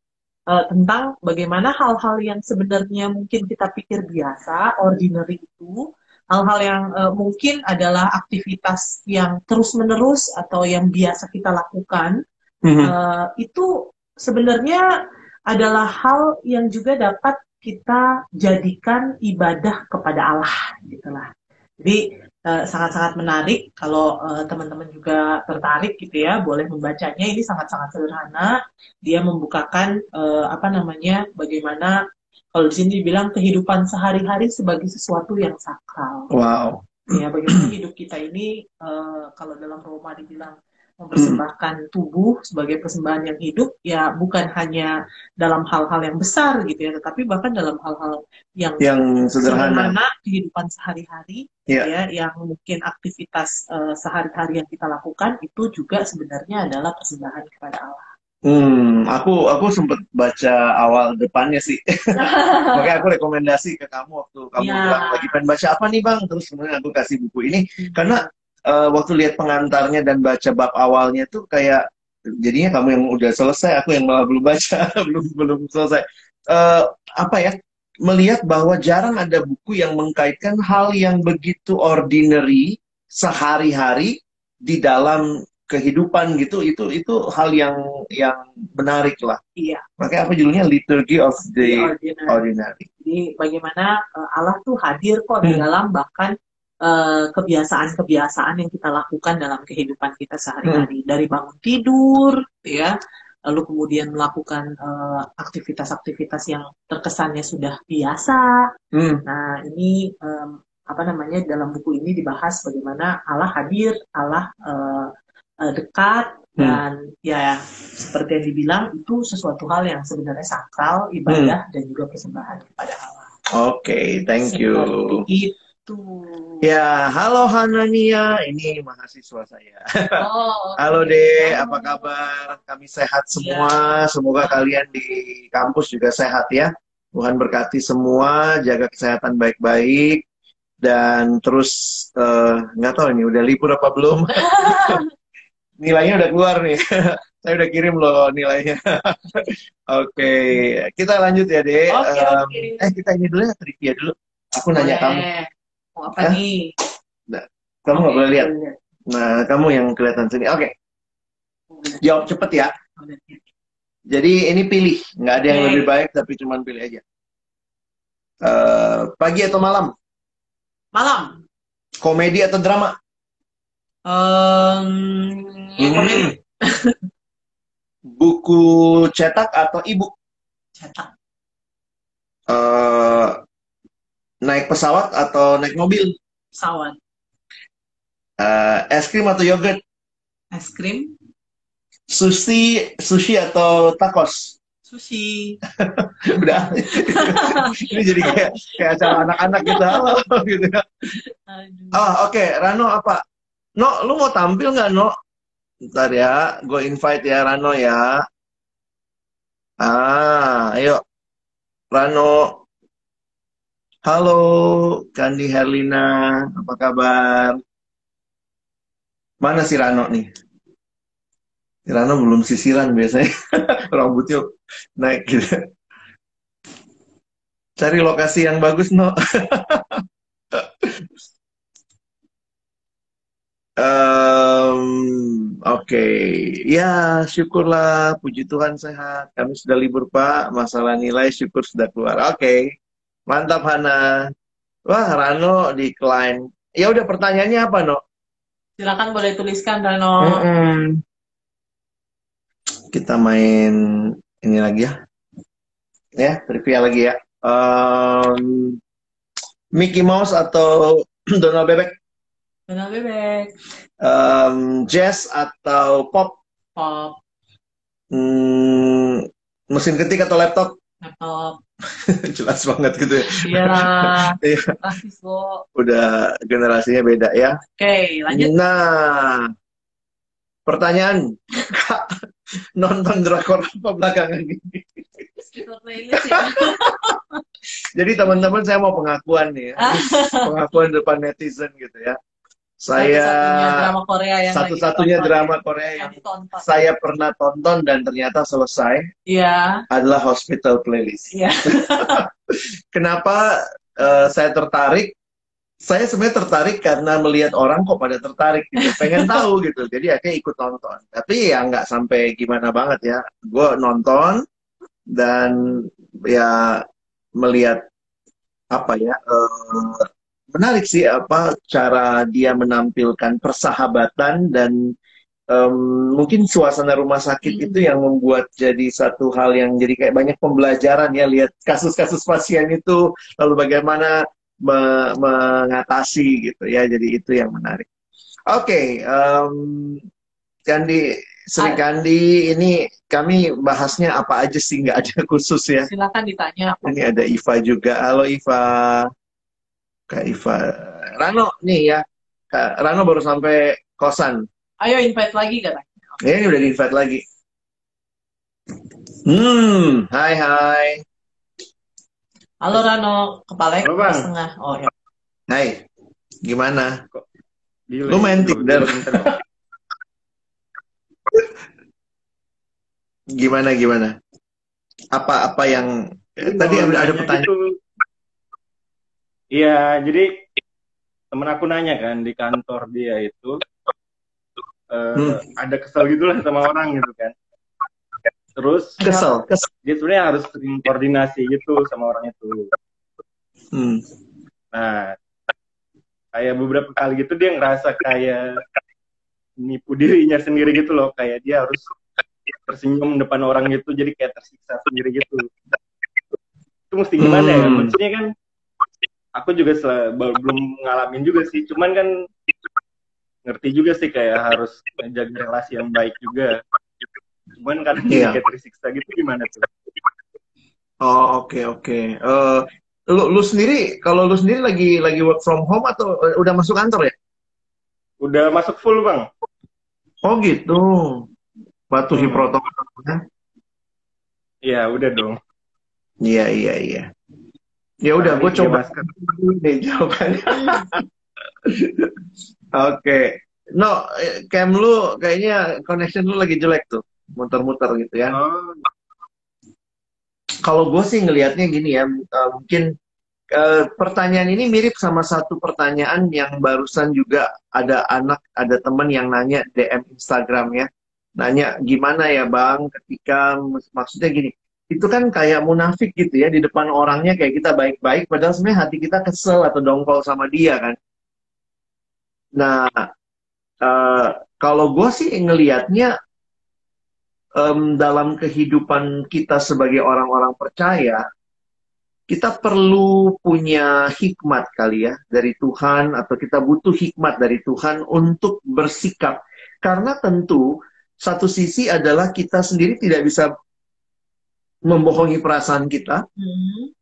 uh, tentang bagaimana hal-hal yang sebenarnya mungkin kita pikir biasa, ordinary itu, hal-hal yang uh, mungkin adalah aktivitas yang terus-menerus atau yang biasa kita lakukan, mm-hmm. uh, itu sebenarnya adalah hal yang juga dapat kita jadikan ibadah kepada Allah, gitulah. Jadi Eh, sangat-sangat menarik kalau uh, teman-teman juga tertarik gitu ya boleh membacanya ini sangat-sangat sederhana dia membukakan uh, apa namanya bagaimana kalau di sini dibilang kehidupan sehari-hari sebagai sesuatu yang sakral wow ya bagaimana hidup kita ini uh, kalau dalam Roma dibilang mempersembahkan tubuh sebagai persembahan yang hidup ya bukan hanya dalam hal-hal yang besar gitu ya tetapi bahkan dalam hal-hal yang, yang sederhana, sederhana kehidupan sehari-hari yeah. ya yang mungkin aktivitas uh, sehari-hari yang kita lakukan itu juga sebenarnya adalah persembahan kepada Allah. Hmm, aku aku sempat baca awal depannya sih. <laughs> Makanya aku rekomendasi ke kamu waktu kamu yeah. bilang lagi pengen baca apa nih bang, terus kemudian aku kasih buku ini hmm. karena uh, waktu lihat pengantarnya dan baca bab awalnya tuh kayak jadinya kamu yang udah selesai, aku yang malah belum baca, <laughs> belum belum selesai. Uh, apa ya? Melihat bahwa jarang ada buku yang mengkaitkan hal yang begitu ordinary sehari-hari di dalam kehidupan gitu itu itu hal yang yang menarik lah. Iya. Makanya apa judulnya Liturgy of the, the ordinary. ordinary. Jadi bagaimana uh, Allah tuh hadir kok hmm. di dalam bahkan Eh, kebiasaan-kebiasaan yang kita lakukan dalam kehidupan kita sehari-hari hmm. dari bangun tidur ya lalu kemudian melakukan uh, aktivitas-aktivitas yang terkesannya sudah biasa hmm. nah ini um, apa namanya dalam buku ini dibahas bagaimana Allah hadir Allah uh, uh, dekat hmm. dan ya seperti yang dibilang itu sesuatu hal yang sebenarnya sakral ibadah hmm. dan juga persembahan kepada Allah. Oke, okay, thank you. Itu gitu. Ya, halo Hanania, ini mahasiswa saya. Oh, okay. <laughs> Halo Dek, apa kabar? Kami sehat semua. Ya. Semoga kalian di kampus juga sehat ya. Tuhan berkati semua, jaga kesehatan baik-baik dan terus eh, nggak uh, tahu ini udah libur apa belum. <laughs> Nilainya udah keluar nih. <laughs> Saya udah kirim loh nilainya. <laughs> Oke, okay. kita lanjut ya, Dek. Okay, um, okay. Eh, kita ini dulu ya, trivia dulu. Aku Boleh. nanya kamu Mau apa Hah? nih? Nah, kamu nggak okay. boleh lihat. Nah, kamu yang kelihatan sini. Oke. Okay. Jawab cepet ya. Jadi ini pilih, nggak ada yang okay. lebih baik tapi cuma pilih aja. Uh, pagi atau malam? Malam. Komedi atau drama? Um, komedi. <laughs> Buku cetak atau ibu? Cetak. Uh, Naik pesawat atau naik mobil? Pesawat. Uh, es krim atau yogurt? Es krim. Sushi, sushi atau tacos? Sushi. <laughs> Udah. <laughs> Ini jadi kayak kayak acara anak-anak gitu, halo gitu. Oh, oke, okay. Rano apa? No, lu mau tampil nggak, No? Ntar ya, gue invite ya Rano ya. Ah, ayo. Rano, Halo, Kandi Herlina, apa kabar? Mana si Rano nih? Si Rano belum sisiran biasanya, <laughs> rambutnya naik gitu. Cari lokasi yang bagus, no. <laughs> um, Oke, okay. ya syukurlah, puji Tuhan sehat. Kami sudah libur Pak, masalah nilai syukur sudah keluar. Oke, okay. Mantap Hana. Wah, Rano decline. Ya udah pertanyaannya apa, No? Silakan boleh tuliskan Rano. Mm -mm. Kita main ini lagi ya. Ya, trivia lagi ya. Um, Mickey Mouse atau <clears throat> Donald Bebek? Donald Bebek. Um, jazz atau pop? Pop. Hmm, mesin ketik atau laptop? Laptop. <laughs> Jelas banget gitu ya. Iya. <laughs> Iya. Rasis kok. Udah generasinya beda ya. Oke, lanjut. Nah, pertanyaan. Kak, <laughs> nonton drakor apa belakangan ini? Ya. Jadi teman-teman saya mau pengakuan nih ya. pengakuan depan netizen gitu ya. Saya Satu-satunya drama Korea yang satu-satunya drama ya. Korea yang yang ditonton. saya pernah tonton dan ternyata selesai Iya, adalah Hospital Playlist. iya. <laughs> Kenapa eh, saya tertarik? Saya sebenarnya tertarik karena melihat orang kok pada tertarik gitu, <laughs> pengen tahu gitu. Jadi akhirnya ikut nonton. Tapi ya nggak sampai gimana banget ya. Gue nonton dan ya melihat apa ya eh, menarik sih apa cara dia menampilkan persahabatan dan em, mungkin suasana rumah sakit Hmm. itu yang membuat jadi satu hal yang jadi kayak banyak pembelajaran ya lihat kasus-kasus pasien itu lalu bagaimana me- mengatasi gitu ya jadi itu yang menarik. Oke, em, Kandi Sri Ah. Kandi ini kami bahasnya apa aja sih nggak ada khusus ya. Silakan ditanya. Ini ada Iva juga. Halo Iva. Kak Iva. Rano nih ya. Kak Rano baru sampai kosan. Ayo invite lagi katanya. Ya, ini udah di-invite lagi. Hmm, hai hai. Halo Rano, kepalanya Halo, ke setengah. Oh ya. Hai. Gimana? Delay Lu main Tinder? Gimana gimana? Apa apa yang eh, tadi ada, ada nanya pertanyaan. gitu. Iya, jadi temen aku nanya kan di kantor dia itu eh, Hmm. ada kesel gitu lah sama orang gitu kan. Terus Kesel, kesel. dia sebenarnya harus sering koordinasi gitu sama orang itu. Hmm. Nah, kayak beberapa kali gitu dia ngerasa kayak nipu dirinya sendiri gitu loh, kayak dia harus tersenyum depan orang gitu, jadi kayak tersiksa sendiri gitu. Itu mesti gimana ya? Hmm. Maksudnya kan, aku juga belum ngalamin juga sih, cuman kan ngerti juga sih kayak harus menjaga relasi yang baik juga. Cuman kadang Iya. kayak tersiksa gitu gimana tuh? Oh, oke oke. Eh, lu lu sendiri kalau lu sendiri lagi lagi work from home atau eh, udah masuk kantor ya? Udah masuk full bang? Oh gitu. Patuhi Hmm. protokolnya. Iya udah dong. Iya iya iya. Ya udah, gue Pakai coba jawabannya. <laughs> Oke. No, eh, cam lu kayaknya connection lu lagi jelek tuh, muter-muter gitu ya. Oh, Kalau gue sih ngelihatnya gini ya, eh, mungkin eh, pertanyaan ini mirip sama satu pertanyaan yang barusan juga ada anak, ada teman yang nanya DM Instagram ya, nanya gimana ya bang, ketika maksudnya gini, itu kan kayak munafik gitu ya di depan orangnya kayak kita baik-baik, padahal sebenarnya hati kita kesel atau dongkol sama dia kan. Nah, eh, kalau gue sih ngelihatnya em, dalam kehidupan kita sebagai orang-orang percaya, kita perlu punya hikmat kali ya dari Tuhan atau kita butuh hikmat dari Tuhan untuk bersikap. Karena tentu satu sisi adalah kita sendiri tidak bisa membohongi perasaan kita. Hmm.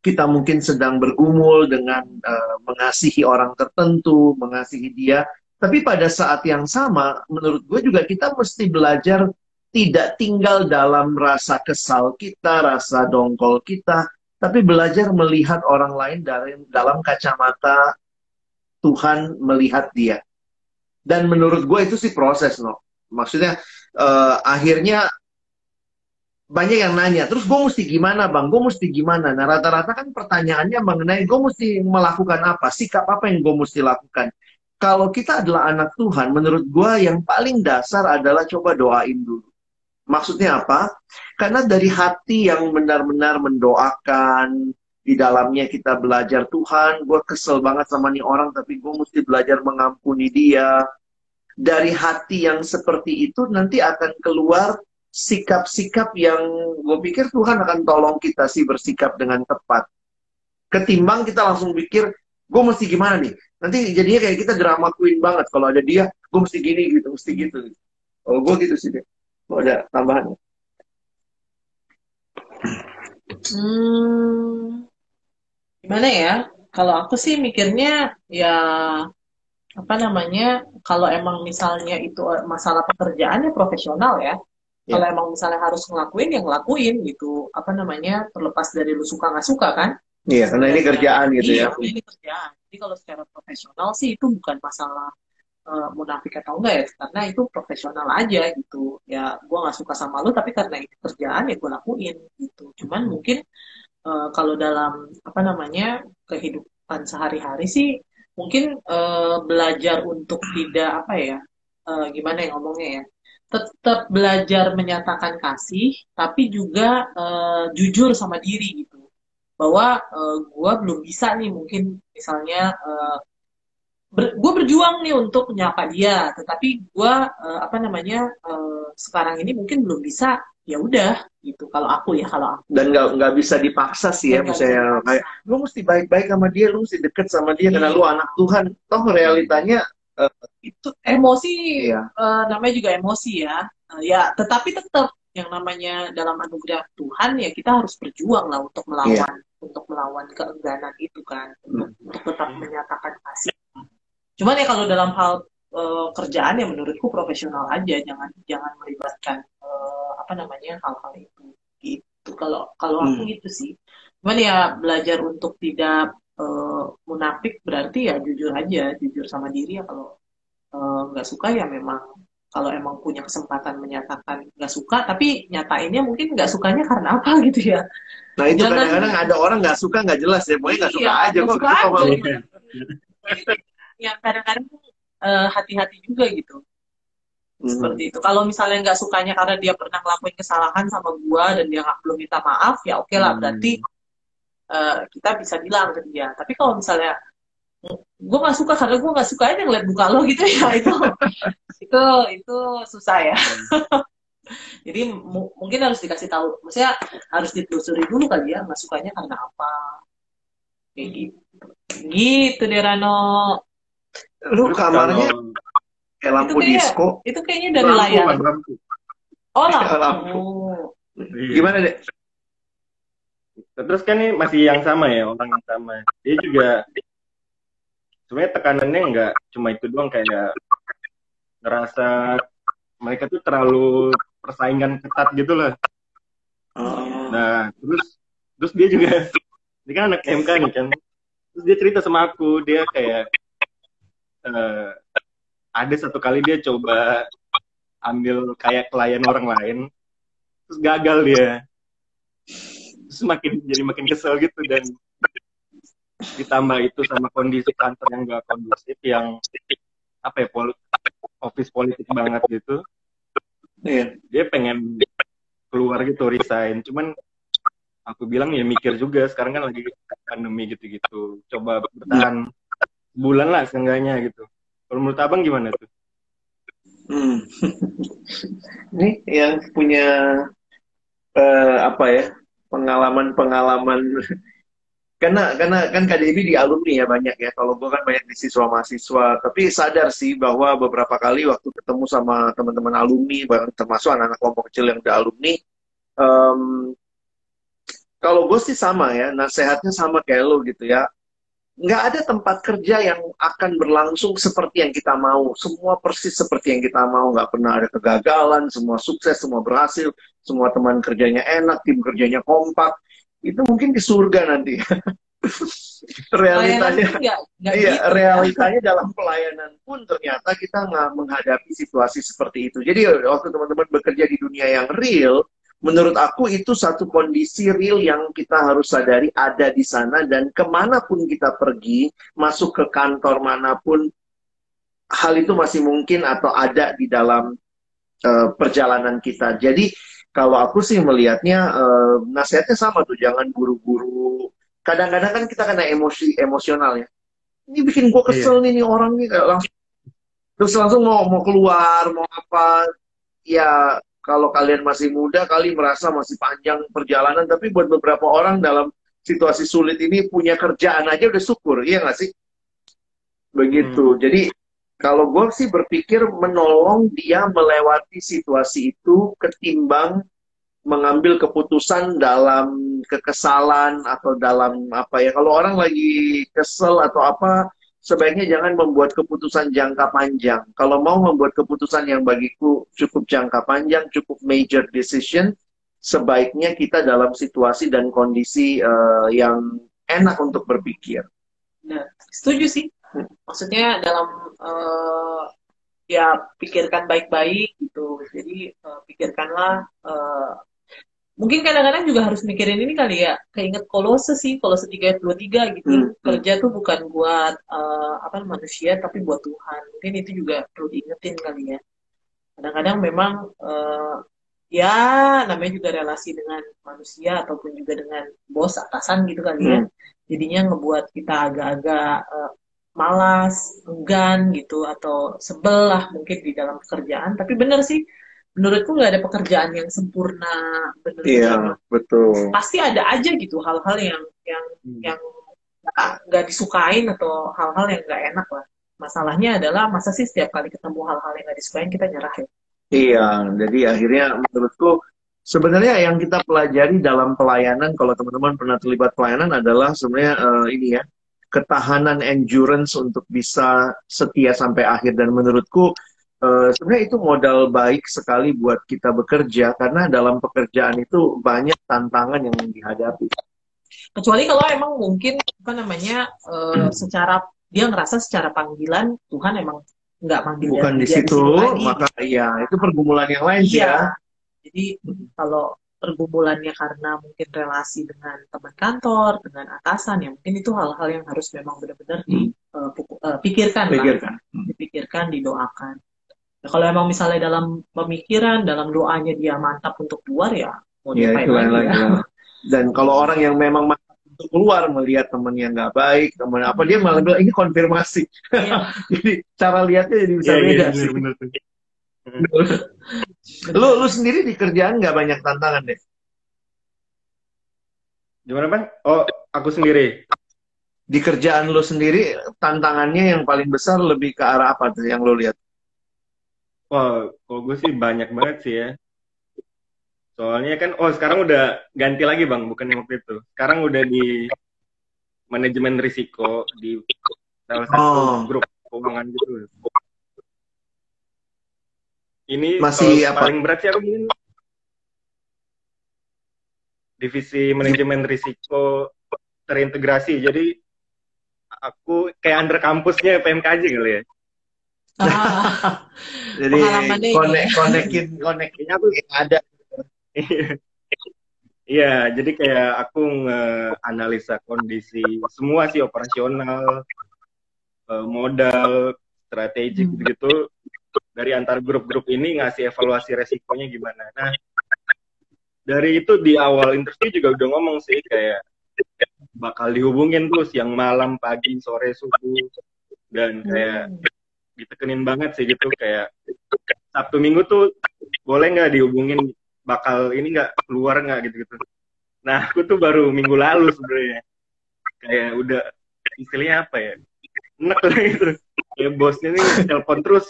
Kita mungkin sedang bergumul dengan eh, mengasihi orang tertentu, mengasihi dia. Tapi pada saat yang sama, menurut gue juga kita mesti belajar tidak tinggal dalam rasa kesal kita, rasa dongkol kita, tapi belajar melihat orang lain dari dalam kacamata Tuhan melihat dia. Dan menurut gue itu sih proses, no. Maksudnya eh, akhirnya banyak yang nanya, terus gue mesti gimana bang? Gue mesti gimana? Nah rata-rata kan pertanyaannya mengenai gue mesti melakukan apa? Sikap apa yang gue mesti lakukan? Kalau kita adalah anak Tuhan, menurut gue yang paling dasar adalah coba doain dulu. Maksudnya apa? Karena dari hati yang benar-benar mendoakan, di dalamnya kita belajar Tuhan, gue kesel banget sama nih orang, tapi gue mesti belajar mengampuni dia. Dari hati yang seperti itu nanti akan keluar sikap-sikap yang gue pikir Tuhan akan tolong kita sih bersikap dengan tepat. Ketimbang kita langsung pikir, gue mesti gimana nih? Nanti jadinya kayak kita drama queen banget. Kalau ada dia, gue mesti gini gitu, mesti gitu. Kalau gue gitu sih deh. Kalau ada tambahan. Hmm, gimana ya? Kalau aku sih mikirnya ya apa namanya? Kalau emang misalnya itu masalah pekerjaannya profesional ya. Yeah. Kalau emang misalnya harus ngelakuin yang ngelakuin gitu. Apa namanya? Terlepas dari lu suka nggak suka kan? Iya, karena ini kerjaan gitu iya, ya. Iya, ini kerjaan. Jadi kalau secara profesional sih itu bukan masalah uh, munafik atau enggak ya, karena itu profesional aja gitu. Ya, gue nggak suka sama lu, tapi karena itu kerjaan ya gue lakuin gitu. Cuman mungkin uh, kalau dalam apa namanya kehidupan sehari-hari sih, mungkin uh, belajar untuk tidak apa ya, uh, gimana yang ngomongnya ya, tetap belajar menyatakan kasih, tapi juga uh, jujur sama diri gitu. Bahwa uh, eh, gue belum bisa nih mungkin misalnya uh, ber, gue berjuang nih untuk menyapa dia. Tetapi gue uh, apa namanya uh, sekarang ini mungkin belum bisa ya udah gitu. Kalau aku ya kalau aku. Dan nggak nggak bisa dipaksa sih ya misalnya kayak lu mesti baik-baik sama dia lu mesti deket sama dia karena lu iya. anak Tuhan. Toh realitanya uh, itu emosi iya. uh, namanya juga emosi ya uh, ya tetapi tetap yang namanya dalam anugerah Tuhan ya kita harus berjuang lah untuk melawan yeah untuk melawan keengganan itu kan untuk, hmm. untuk tetap menyatakan kasih cuman ya kalau dalam hal uh, kerjaan ya menurutku profesional aja jangan jangan melibatkan uh, apa namanya hal-hal itu gitu kalau kalau aku hmm. gitu sih cuman ya belajar untuk tidak uh, munafik berarti ya jujur aja jujur sama diri ya kalau nggak uh, suka ya memang kalau emang punya kesempatan menyatakan nggak suka tapi nyatainnya mungkin nggak sukanya karena apa <laughs> gitu ya nah itu kadang-kadang ada orang nggak suka nggak jelas ya pokoknya nggak suka iya, aja kok suka aja. <laughs> Ya kadang-kadang uh, hati-hati juga gitu hmm. seperti itu kalau misalnya nggak sukanya karena dia pernah ngelakuin kesalahan sama gua dan dia nggak belum minta maaf ya oke okay lah hmm. Uh, kita bisa bilang ke dia. Tapi kalau misalnya gue gak suka karena gue gak suka aja ngeliat muka lo <laughs> gitu ya itu itu itu susah ya. <laughs> Jadi mungkin harus dikasih tahu maksudnya harus ditelusuri dulu kali ya nggak sukanya karena apa. Kayak gitu gitu deh Rano. Lu kamarnya kayak lampu itu disco. itu kayaknya dari lampu, layar. Lampu. oh lampu, lampu. Iya. gimana deh terus kan ini masih yang sama ya orang yang sama dia juga sebenarnya tekanannya nggak cuma itu doang kayak ngerasa mereka tuh terlalu persaingan ketat gitu lah. Oh. Nah, terus terus dia juga dia kan anak MK nih kan. Terus dia cerita sama aku, dia kayak uh, ada satu kali dia coba ambil kayak klien orang lain, terus gagal dia. Terus makin jadi makin kesel gitu dan ditambah itu sama kondisi kantor yang gak kondusif yang apa ya pol office politik banget gitu. Yeah. dia pengen keluar gitu resign. Cuman aku bilang ya mikir juga sekarang kan lagi pandemi gitu-gitu. Coba bertahan bulan lah seenggaknya gitu. Kalau menurut abang gimana tuh? Hmm. <laughs> ini yang punya uh, apa ya pengalaman-pengalaman. <laughs> Karena karena kan KDB di alumni ya banyak ya. Kalau gue kan banyak di siswa mahasiswa tapi sadar sih bahwa beberapa kali waktu ketemu sama teman-teman alumni termasuk anak-anak kelompok kecil yang udah alumni um, kalau gue sih sama ya. Nasehatnya sama kayak lo gitu ya nggak ada tempat kerja yang akan berlangsung seperti yang kita mau semua persis seperti yang kita mau nggak pernah ada kegagalan semua sukses semua berhasil semua teman kerjanya enak tim kerjanya kompak itu mungkin di surga nanti. <laughs> realitanya, gak, gak iya, gitu. realitanya dalam pelayanan pun ternyata kita nggak menghadapi situasi seperti itu. Jadi waktu teman-teman bekerja di dunia yang real, menurut aku itu satu kondisi real yang kita harus sadari ada di sana dan ke mana pun kita pergi, masuk ke kantor mana pun, hal itu masih mungkin atau ada di dalam uh, perjalanan kita. Jadi kalau aku sih melihatnya uh, nasihatnya sama tuh jangan buru-buru kadang-kadang kan kita kena emosi emosional ya ini bikin gue kesel iya. nih, nih orang nih kayak langsung terus langsung mau mau keluar mau apa ya kalau kalian masih muda kali merasa masih panjang perjalanan tapi buat beberapa orang dalam situasi sulit ini punya kerjaan aja udah syukur iya nggak sih begitu hmm. jadi kalau gue sih berpikir menolong dia melewati situasi itu ketimbang mengambil keputusan dalam kekesalan atau dalam apa ya kalau orang lagi kesel atau apa sebaiknya jangan membuat keputusan jangka panjang kalau mau membuat keputusan yang bagiku cukup jangka panjang cukup major decision sebaiknya kita dalam situasi dan kondisi uh, yang enak untuk berpikir. Nah, setuju sih. Maksudnya dalam uh, ya pikirkan baik-baik gitu. Jadi uh, pikirkanlah uh, mungkin kadang-kadang juga harus mikirin ini kali ya. Keinget kolose sih kolose tiga dua tiga gitu. Hmm, hmm. kerja tuh bukan buat uh, apa manusia tapi buat Tuhan. Mungkin itu juga perlu diingetin kali ya. Kadang-kadang memang uh, ya namanya juga relasi dengan manusia ataupun juga dengan bos atasan gitu kali ya. Hmm. jadinya ngebuat kita agak-agak uh, malas enggan gitu atau sebel lah mungkin di dalam pekerjaan. Tapi bener sih menurutku nggak ada pekerjaan yang sempurna bener iya betul. Pasti ada aja gitu hal-hal yang yang hmm. yang nggak disukain atau hal-hal yang nggak enak lah. Masalahnya adalah masa sih setiap kali ketemu hal-hal yang nggak disukain kita nyerah ya. Iya jadi akhirnya menurutku sebenarnya yang kita pelajari dalam pelayanan kalau teman-teman pernah terlibat pelayanan adalah sebenarnya uh, ini ya ketahanan endurance untuk bisa setia sampai akhir. Dan menurutku uh, sebenarnya itu modal baik sekali buat kita bekerja karena dalam pekerjaan itu banyak tantangan yang dihadapi. Kecuali kalau emang mungkin apa namanya uh, secara dia ngerasa secara panggilan Tuhan emang nggak manggil bukan di situ, maka ya itu pergumulan yang lain iya. ya. Jadi kalau pergumulannya karena mungkin relasi dengan teman kantor, dengan atasan, ya mungkin itu hal-hal yang harus memang benar-benar hmm. dipikirkan, uh, pikirkan. Lah, dipikirkan, didoakan. Nah, kalau emang misalnya dalam pemikiran, dalam doanya dia mantap untuk keluar ya, mau ya, itu lagi, lagi ya. Dan kalau orang yang memang mantap untuk keluar melihat temennya nggak baik, temen apa dia malah bilang ini konfirmasi. Ya. <laughs> jadi cara lihatnya jadi bisa ya, beda ya, sih. Bener, bener. <laughs> lu lu sendiri di kerjaan nggak banyak tantangan deh. Gimana bang? Oh aku sendiri. Di kerjaan lu sendiri tantangannya yang paling besar lebih ke arah apa tuh yang lu lihat? Wah, kalau gue sih banyak banget sih ya. Soalnya kan, oh sekarang udah ganti lagi bang, bukan yang waktu itu. Sekarang udah di manajemen risiko di salah satu oh. grup keuangan gitu. Ini masih apa? paling berat sih aku mungkin divisi manajemen risiko terintegrasi. Jadi aku kayak under kampusnya PMKJ kali ya. Ah, <laughs> Jadi konek konekin koneknya tuh ada. <laughs> Iya, jadi kayak aku nge-analisa kondisi semua sih operasional, eh, modal, strategik hmm. gitu dari antar grup-grup ini ngasih evaluasi resikonya gimana. Nah, dari itu di awal interview juga udah ngomong sih kayak bakal dihubungin tuh siang malam, pagi, sore, subuh dan kayak hmm ditekenin banget sih gitu kayak Sabtu Minggu tuh boleh nggak dihubungin? Bakal ini nggak? Keluar nggak? Gitu gitu. Nah aku tuh baru minggu lalu sebenarnya. Kayak udah istilahnya apa ya? Enak lah gitu. Kayak bosnya nih telepon terus.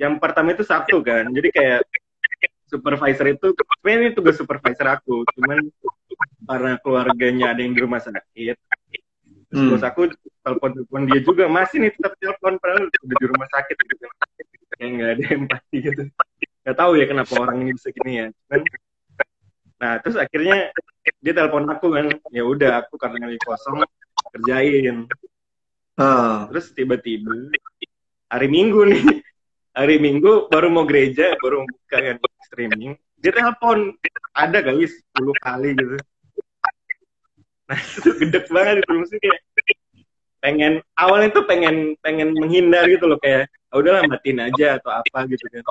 Yang pertama itu Sabtu kan, jadi kayak supervisor itu sebenarnya ini tugas supervisor aku, cuman karena keluarganya ada yang di rumah sakit, terus hmm. bos aku telepon telepon dia juga masih nih tetap telepon padahal udah di rumah sakit. Gitu kayak nggak ada empati gitu. Nggak tahu ya kenapa orang ini bisa gini ya. Kan nah terus akhirnya dia telepon aku kan ya udah aku karena lagi kosong kerjain. Uh. terus tiba-tiba hari minggu nih <laughs> hari minggu baru mau gereja baru buka kan streaming dia telepon. Ada kali 10 kali gitu nah itu gede banget itu maksudnya kayak pengen awalnya tuh pengen pengen menghindar gitu loh kayak ah, udahlah matiin aja atau apa gitu kan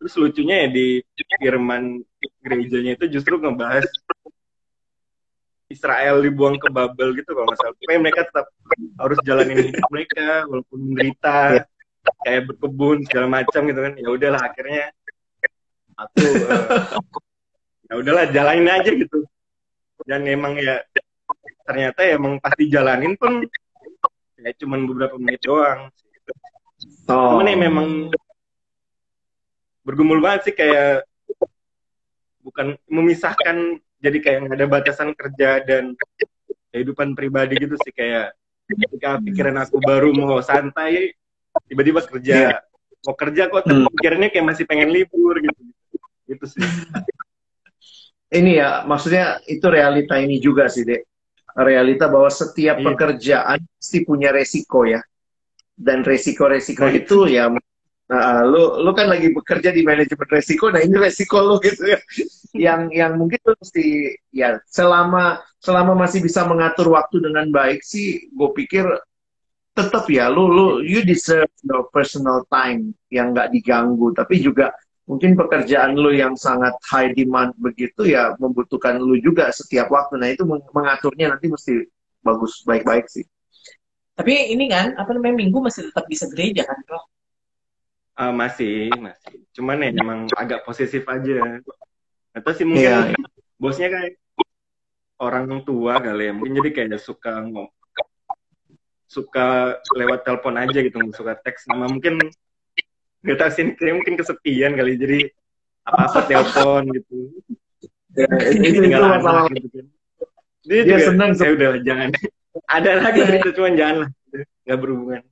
terus lucunya ya di firman gerejanya itu justru ngebahas Israel dibuang ke Babel gitu kalau salah. Pokoknya mereka tetap harus jalanin hidup mereka walaupun menderita, kayak berkebun segala macam gitu kan. Ya udahlah akhirnya aku uh, ya udahlah jalanin aja gitu. Dan emang ya ternyata ya emang pasti jalanin pun ya cuman beberapa menit doang oh. cuman ya memang bergumul banget sih kayak bukan memisahkan jadi kayak nggak ada batasan kerja dan kehidupan pribadi gitu sih kayak ketika pikiran aku baru mau santai tiba-tiba kerja yeah. mau kerja kok hmm. pikirannya kayak masih pengen libur gitu gitu sih ini ya maksudnya itu realita ini juga sih dek. Realita bahwa setiap yeah. pekerjaan pasti punya resiko ya. Dan resiko-resiko nah, itu ya Nah, lu lu kan lagi bekerja di manajemen resiko, nah ini resiko lu gitu ya. <laughs> yang yang mungkin lu mesti ya selama selama masih bisa mengatur waktu dengan baik sih, gue pikir tetap ya lu lu you deserve your personal time yang nggak diganggu, tapi juga mungkin pekerjaan lu yang sangat high demand begitu ya membutuhkan lu juga setiap waktu. Nah itu mengaturnya nanti mesti bagus baik-baik sih. Tapi ini kan apa namanya minggu masih tetap bisa gereja kan, bro? Uh, masih, masih. Cuman ya emang agak posesif aja. Atau sih mungkin yeah. bosnya kayak orang tua kali ya. Mungkin jadi kayak suka ngomong suka lewat telepon aja gitu, suka teks. Nama mungkin nggak tahu sih mungkin kesepian kali. Jadi apa apa <laughs> telepon gitu. Ya, <laughs> itu, itu masalah. Gitu kan. Dia, dia juga, senang. Saya udah jangan. <laughs> Ada lagi gitu, cuman jangan lah. Nggak berhubungan.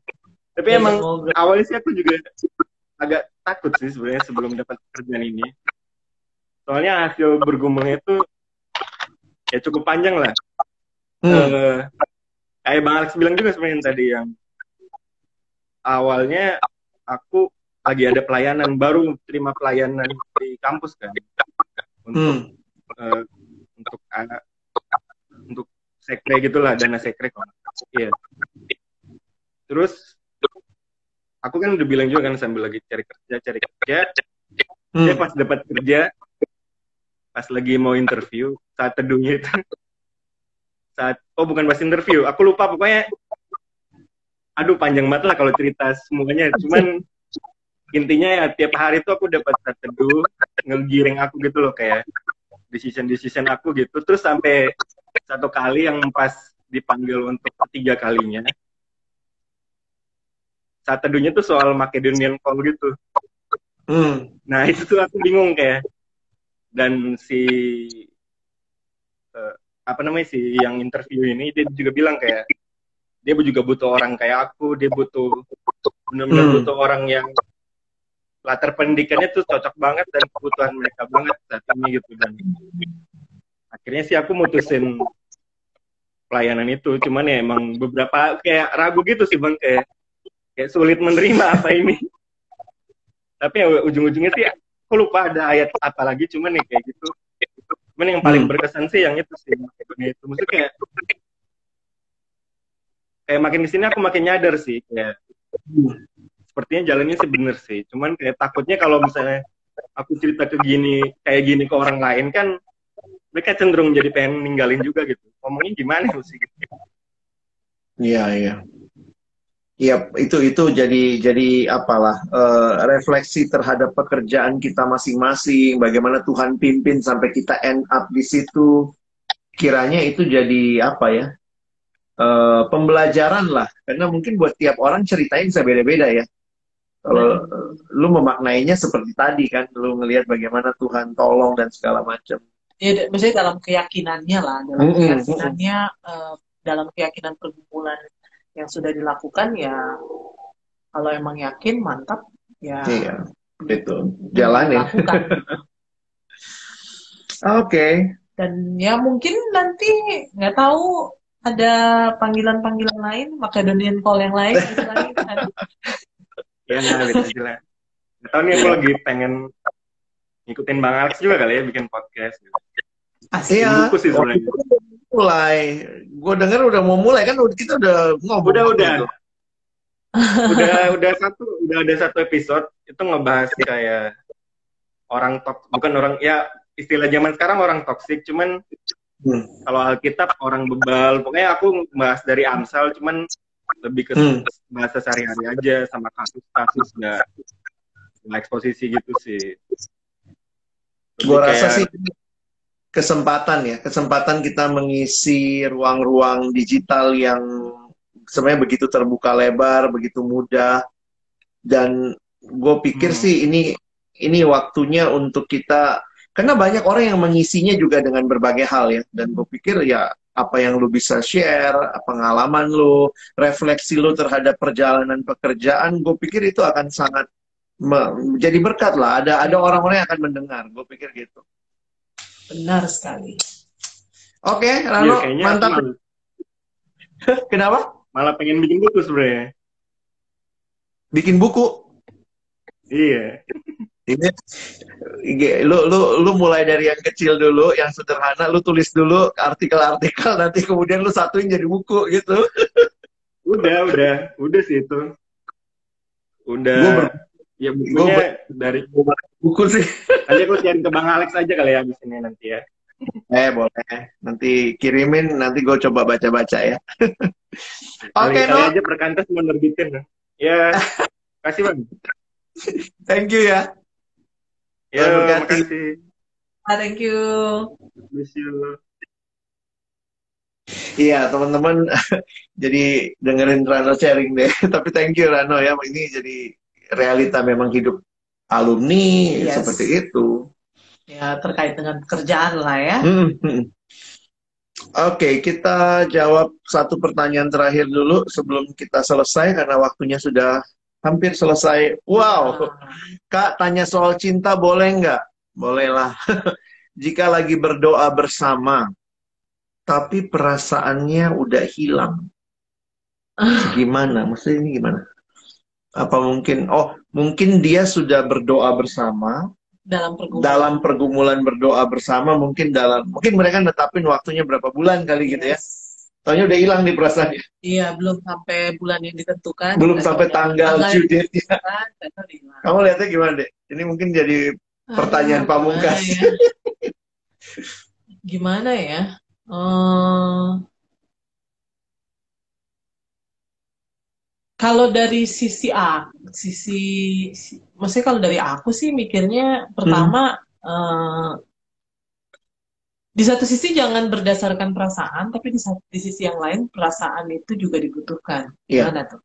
Tapi ya, emang awalnya sih aku juga agak takut sih sebenarnya sebelum dapat kerjaan ini. Soalnya hasil bergumulnya itu ya cukup panjang lah. Hmm. Uh, kayak Bang Alex bilang juga sebenarnya tadi yang awalnya aku lagi ada pelayanan baru terima pelayanan di kampus kan untuk hmm. uh, untuk anak untuk sekre gitulah dana sekre kok. Iya. Terus aku kan udah bilang juga kan sambil lagi cari kerja cari kerja hmm. saya pas dapat kerja pas lagi mau interview saat teduhnya itu saat oh bukan pas interview aku lupa pokoknya aduh panjang banget lah kalau cerita semuanya cuman intinya ya tiap hari tuh aku dapat teduh ngegiring aku gitu loh kayak decision decision aku gitu terus sampai satu kali yang pas dipanggil untuk ketiga kalinya saat teduhnya tuh soal Macedonian Call gitu. Hmm. Nah itu tuh aku bingung kayak dan si uh, apa namanya sih yang interview ini dia juga bilang kayak dia juga butuh orang kayak aku, dia butuh benar-benar hmm. butuh orang yang latar pendidikannya tuh cocok banget dan kebutuhan mereka banget saat ini gitu dan. Akhirnya sih aku mutusin pelayanan itu. Cuman ya emang beberapa kayak ragu gitu sih bang kayak kayak sulit menerima apa ini. Tapi ya ujung-ujungnya sih aku lupa ada ayat apa lagi cuman nih kayak gitu. Cuman yang paling hmm. berkesan sih yang itu sih itu. Maksudnya kayak kayak makin di sini aku makin nyadar sih kayak sepertinya jalannya sih bener sih cuman kayak takutnya kalau misalnya aku cerita ke gini kayak gini ke orang lain kan mereka cenderung jadi pengen ninggalin juga gitu ngomongnya gimana sih iya iya Iya, itu itu jadi jadi apalah uh, refleksi terhadap pekerjaan kita masing-masing, bagaimana Tuhan pimpin sampai kita end up di situ. Kiranya itu jadi apa ya? Uh, pembelajaran lah, karena mungkin buat tiap orang ceritanya bisa beda-beda ya. Kalau hmm. lu memaknainya seperti tadi kan, lu ngelihat bagaimana Tuhan tolong dan segala macam. Ya, maksudnya dalam keyakinannya lah, dalam mm -hmm. keyakinannya, uh, dalam keyakinan pergumulan yang sudah dilakukan ya kalau emang yakin mantap ya iya itu jalanin <laughs> oke okay. dan ya mungkin nanti nggak tahu ada panggilan-panggilan lain Macedonian Call yang lain <laughs> lagi kan ya nggak nggak tahu nih aku lagi pengen ngikutin Bang Alex juga kali ya bikin podcast gitu. Asli iya. buku sih sebenarnya mulai. Gue denger udah mau mulai kan kita udah ngobrol. Udah udah. udah <laughs> udah satu udah ada satu episode itu ngebahas kayak orang tok bukan orang ya istilah zaman sekarang orang toksik cuman hmm. kalau Alkitab orang bebal pokoknya aku bahas dari Amsal cuman lebih ke hmm. bahasa sehari-hari aja sama kasus-kasus nggak nggak eksposisi gitu sih. Gue rasa sih kesempatan ya, kesempatan kita mengisi ruang-ruang digital yang sebenarnya begitu terbuka lebar, begitu mudah, dan gue pikir hmm. sih ini ini waktunya untuk kita karena banyak orang yang mengisinya juga dengan berbagai hal ya dan gue pikir ya apa yang lu bisa share, pengalaman lu, refleksi lu terhadap perjalanan pekerjaan, gue pikir itu akan sangat menjadi berkat lah. Ada ada orang-orang yang akan mendengar, gue pikir gitu. Benar sekali. Oke, okay, Rano, ya, mantap. <laughs> Kenapa? Malah pengen bikin buku sebenarnya. Bikin buku? Iya. Ini lu lu lu mulai dari yang kecil dulu, yang sederhana, lu tulis dulu artikel-artikel, nanti kemudian lu satuin jadi buku gitu. <laughs> udah, udah, udah sih itu. Udah. Gua ber... Ya bukunya ber... dari buku sih. Nanti aku kirim ke Bang Alex aja kali ya abis ini nanti ya. Eh boleh, nanti kirimin, nanti gue coba baca-baca ya. <laughs> Oke, okay, no. aja perkantas mau nerbitin. Ya, <laughs> kasih bang. Thank you ya. Ya, terima kasih. Ah, thank you. Miss you. Iya, teman-teman. <laughs> jadi dengerin Rano sharing deh. <laughs> Tapi thank you Rano ya. Ini jadi realita memang hidup alumni yes. seperti itu. Ya, terkait dengan pekerjaan lah ya. Hmm, hmm. Oke, okay, kita jawab satu pertanyaan terakhir dulu sebelum kita selesai karena waktunya sudah hampir selesai. Wow, Kak tanya soal cinta boleh nggak? Bolehlah. <laughs> Jika lagi berdoa bersama, tapi perasaannya udah hilang. <laughs> Gimana? Maksudnya ini gimana? Apa mungkin, oh mungkin dia sudah berdoa bersama, dalam pergumulan. dalam pergumulan berdoa bersama mungkin dalam mungkin mereka netapin waktunya berapa bulan kali gitu ya Soalnya udah hilang nih perasaannya. Iya, belum sampai bulan yang ditentukan. Belum sampai tanggal due date-nya. Kamu lihatnya gimana, Dek? Ini mungkin jadi pertanyaan ah, pamungkas. Ya. gimana ya? <laughs> Uh, kalau dari sisi A, sisi, maksudnya kalau dari aku sih mikirnya pertama hmm. uh, di satu sisi jangan berdasarkan perasaan, tapi di, di sisi yang lain perasaan itu juga dibutuhkan. Yeah. Gimana tuh?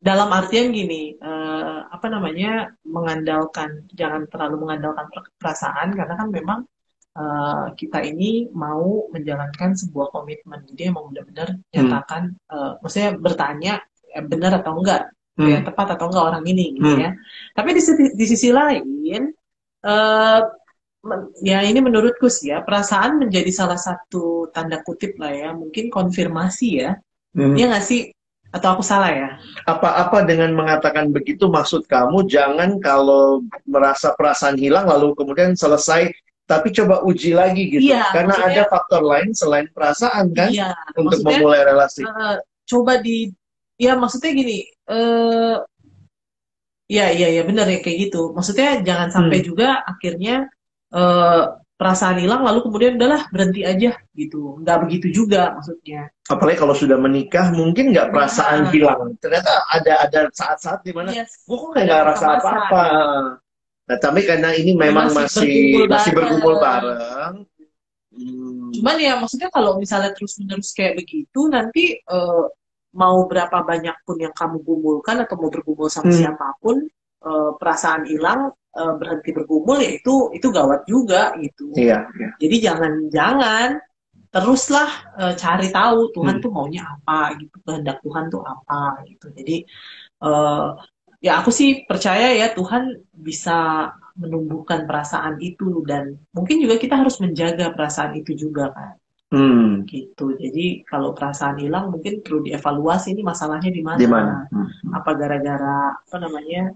Dalam artian gini, uh, apa namanya mengandalkan, jangan terlalu mengandalkan perasaan karena kan memang uh, kita ini mau menjalankan sebuah komitmen. Jadi emang benar-benar hmm. nyatakan, uh, maksudnya bertanya eh, benar atau enggak, hmm. ya, tepat atau enggak orang ini, gitu hmm. ya. Tapi di, di sisi lain, uh, ya ini menurutku sih ya perasaan menjadi salah satu tanda kutip lah ya mungkin konfirmasi ya. Hmm. ya nggak sih? Atau aku salah ya? Apa-apa dengan mengatakan begitu maksud kamu? Jangan kalau merasa perasaan hilang lalu kemudian selesai tapi coba uji lagi gitu. Iya, karena ada faktor lain selain perasaan kan iya, untuk memulai relasi. uh, coba di ya maksudnya gini uh, ya iya ya benar ya kayak gitu. Maksudnya jangan sampai hmm. juga akhirnya uh, perasaan hilang lalu kemudian udahlah berhenti aja gitu nggak begitu juga maksudnya apalagi kalau sudah menikah mungkin nggak perasaan nah. hilang ternyata ada ada saat-saat di mana yes. gue kok nggak rasa apa-apa nah tapi karena ini memang masih masih bergumul masih bergumul bareng hmm. cuman ya maksudnya kalau misalnya terus menerus kayak begitu nanti uh, mau berapa banyak pun yang kamu gumulkan atau mau bergumul sama hmm. siapa pun uh, perasaan hilang uh, berhenti bergumul ya itu itu gawat juga gitu. Iya. iya. Jadi jangan jangan teruslah uh, cari tahu Tuhan hmm. tuh maunya apa gitu kehendak Tuhan tuh apa gitu. Jadi uh, ya aku sih percaya ya Tuhan bisa menumbuhkan perasaan itu dan mungkin juga kita harus menjaga perasaan itu juga kan. Hmm. gitu jadi kalau perasaan hilang mungkin perlu dievaluasi ini masalahnya di mana di mana hmm. apa gara-gara apa namanya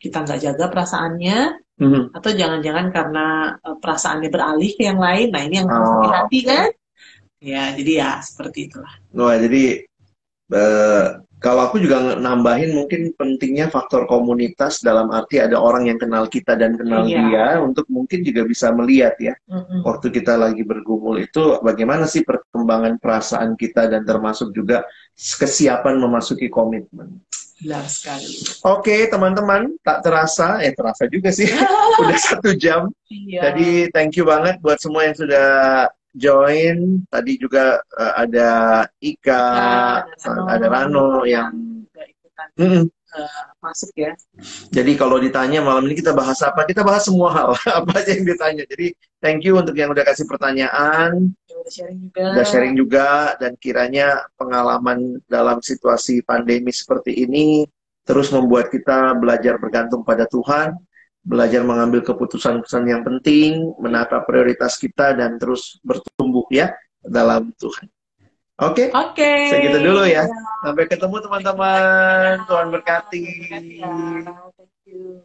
kita nggak jaga perasaannya mm-hmm. atau jangan-jangan karena uh, perasaannya beralih ke yang lain nah ini yang harus oh. hati kan ya jadi ya seperti itulah Wah, jadi uh, kalau aku juga nambahin mungkin pentingnya faktor komunitas dalam arti ada orang yang kenal kita dan kenal iya. dia untuk mungkin juga bisa melihat ya mm-hmm. waktu kita lagi bergumul itu bagaimana sih perkembangan perasaan kita dan termasuk juga kesiapan memasuki komitmen. Benar sekali. Oke, teman-teman, tak terasa, eh terasa juga sih, <laughs> udah satu jam. Iya. Jadi thank you banget buat semua yang sudah join. Tadi juga uh, ada Ika, ya, ada Rano, ada Rano yang mm, uh, masuk ya. Jadi kalau ditanya malam ini kita bahas apa? Kita bahas semua hal <laughs> apa aja yang ditanya. Jadi thank you untuk yang udah kasih pertanyaan, udah sharing juga, udah sharing juga dan kiranya pengalaman dalam situasi pandemi seperti ini terus membuat kita belajar bergantung pada Tuhan, belajar mengambil keputusan-keputusan yang penting, menata prioritas kita dan terus bertumbuh ya dalam Tuhan. Oke. Okay? Oke. Okay. Segitu dulu ya. Sampai ketemu teman-teman. Tuhan berkati. Thank you.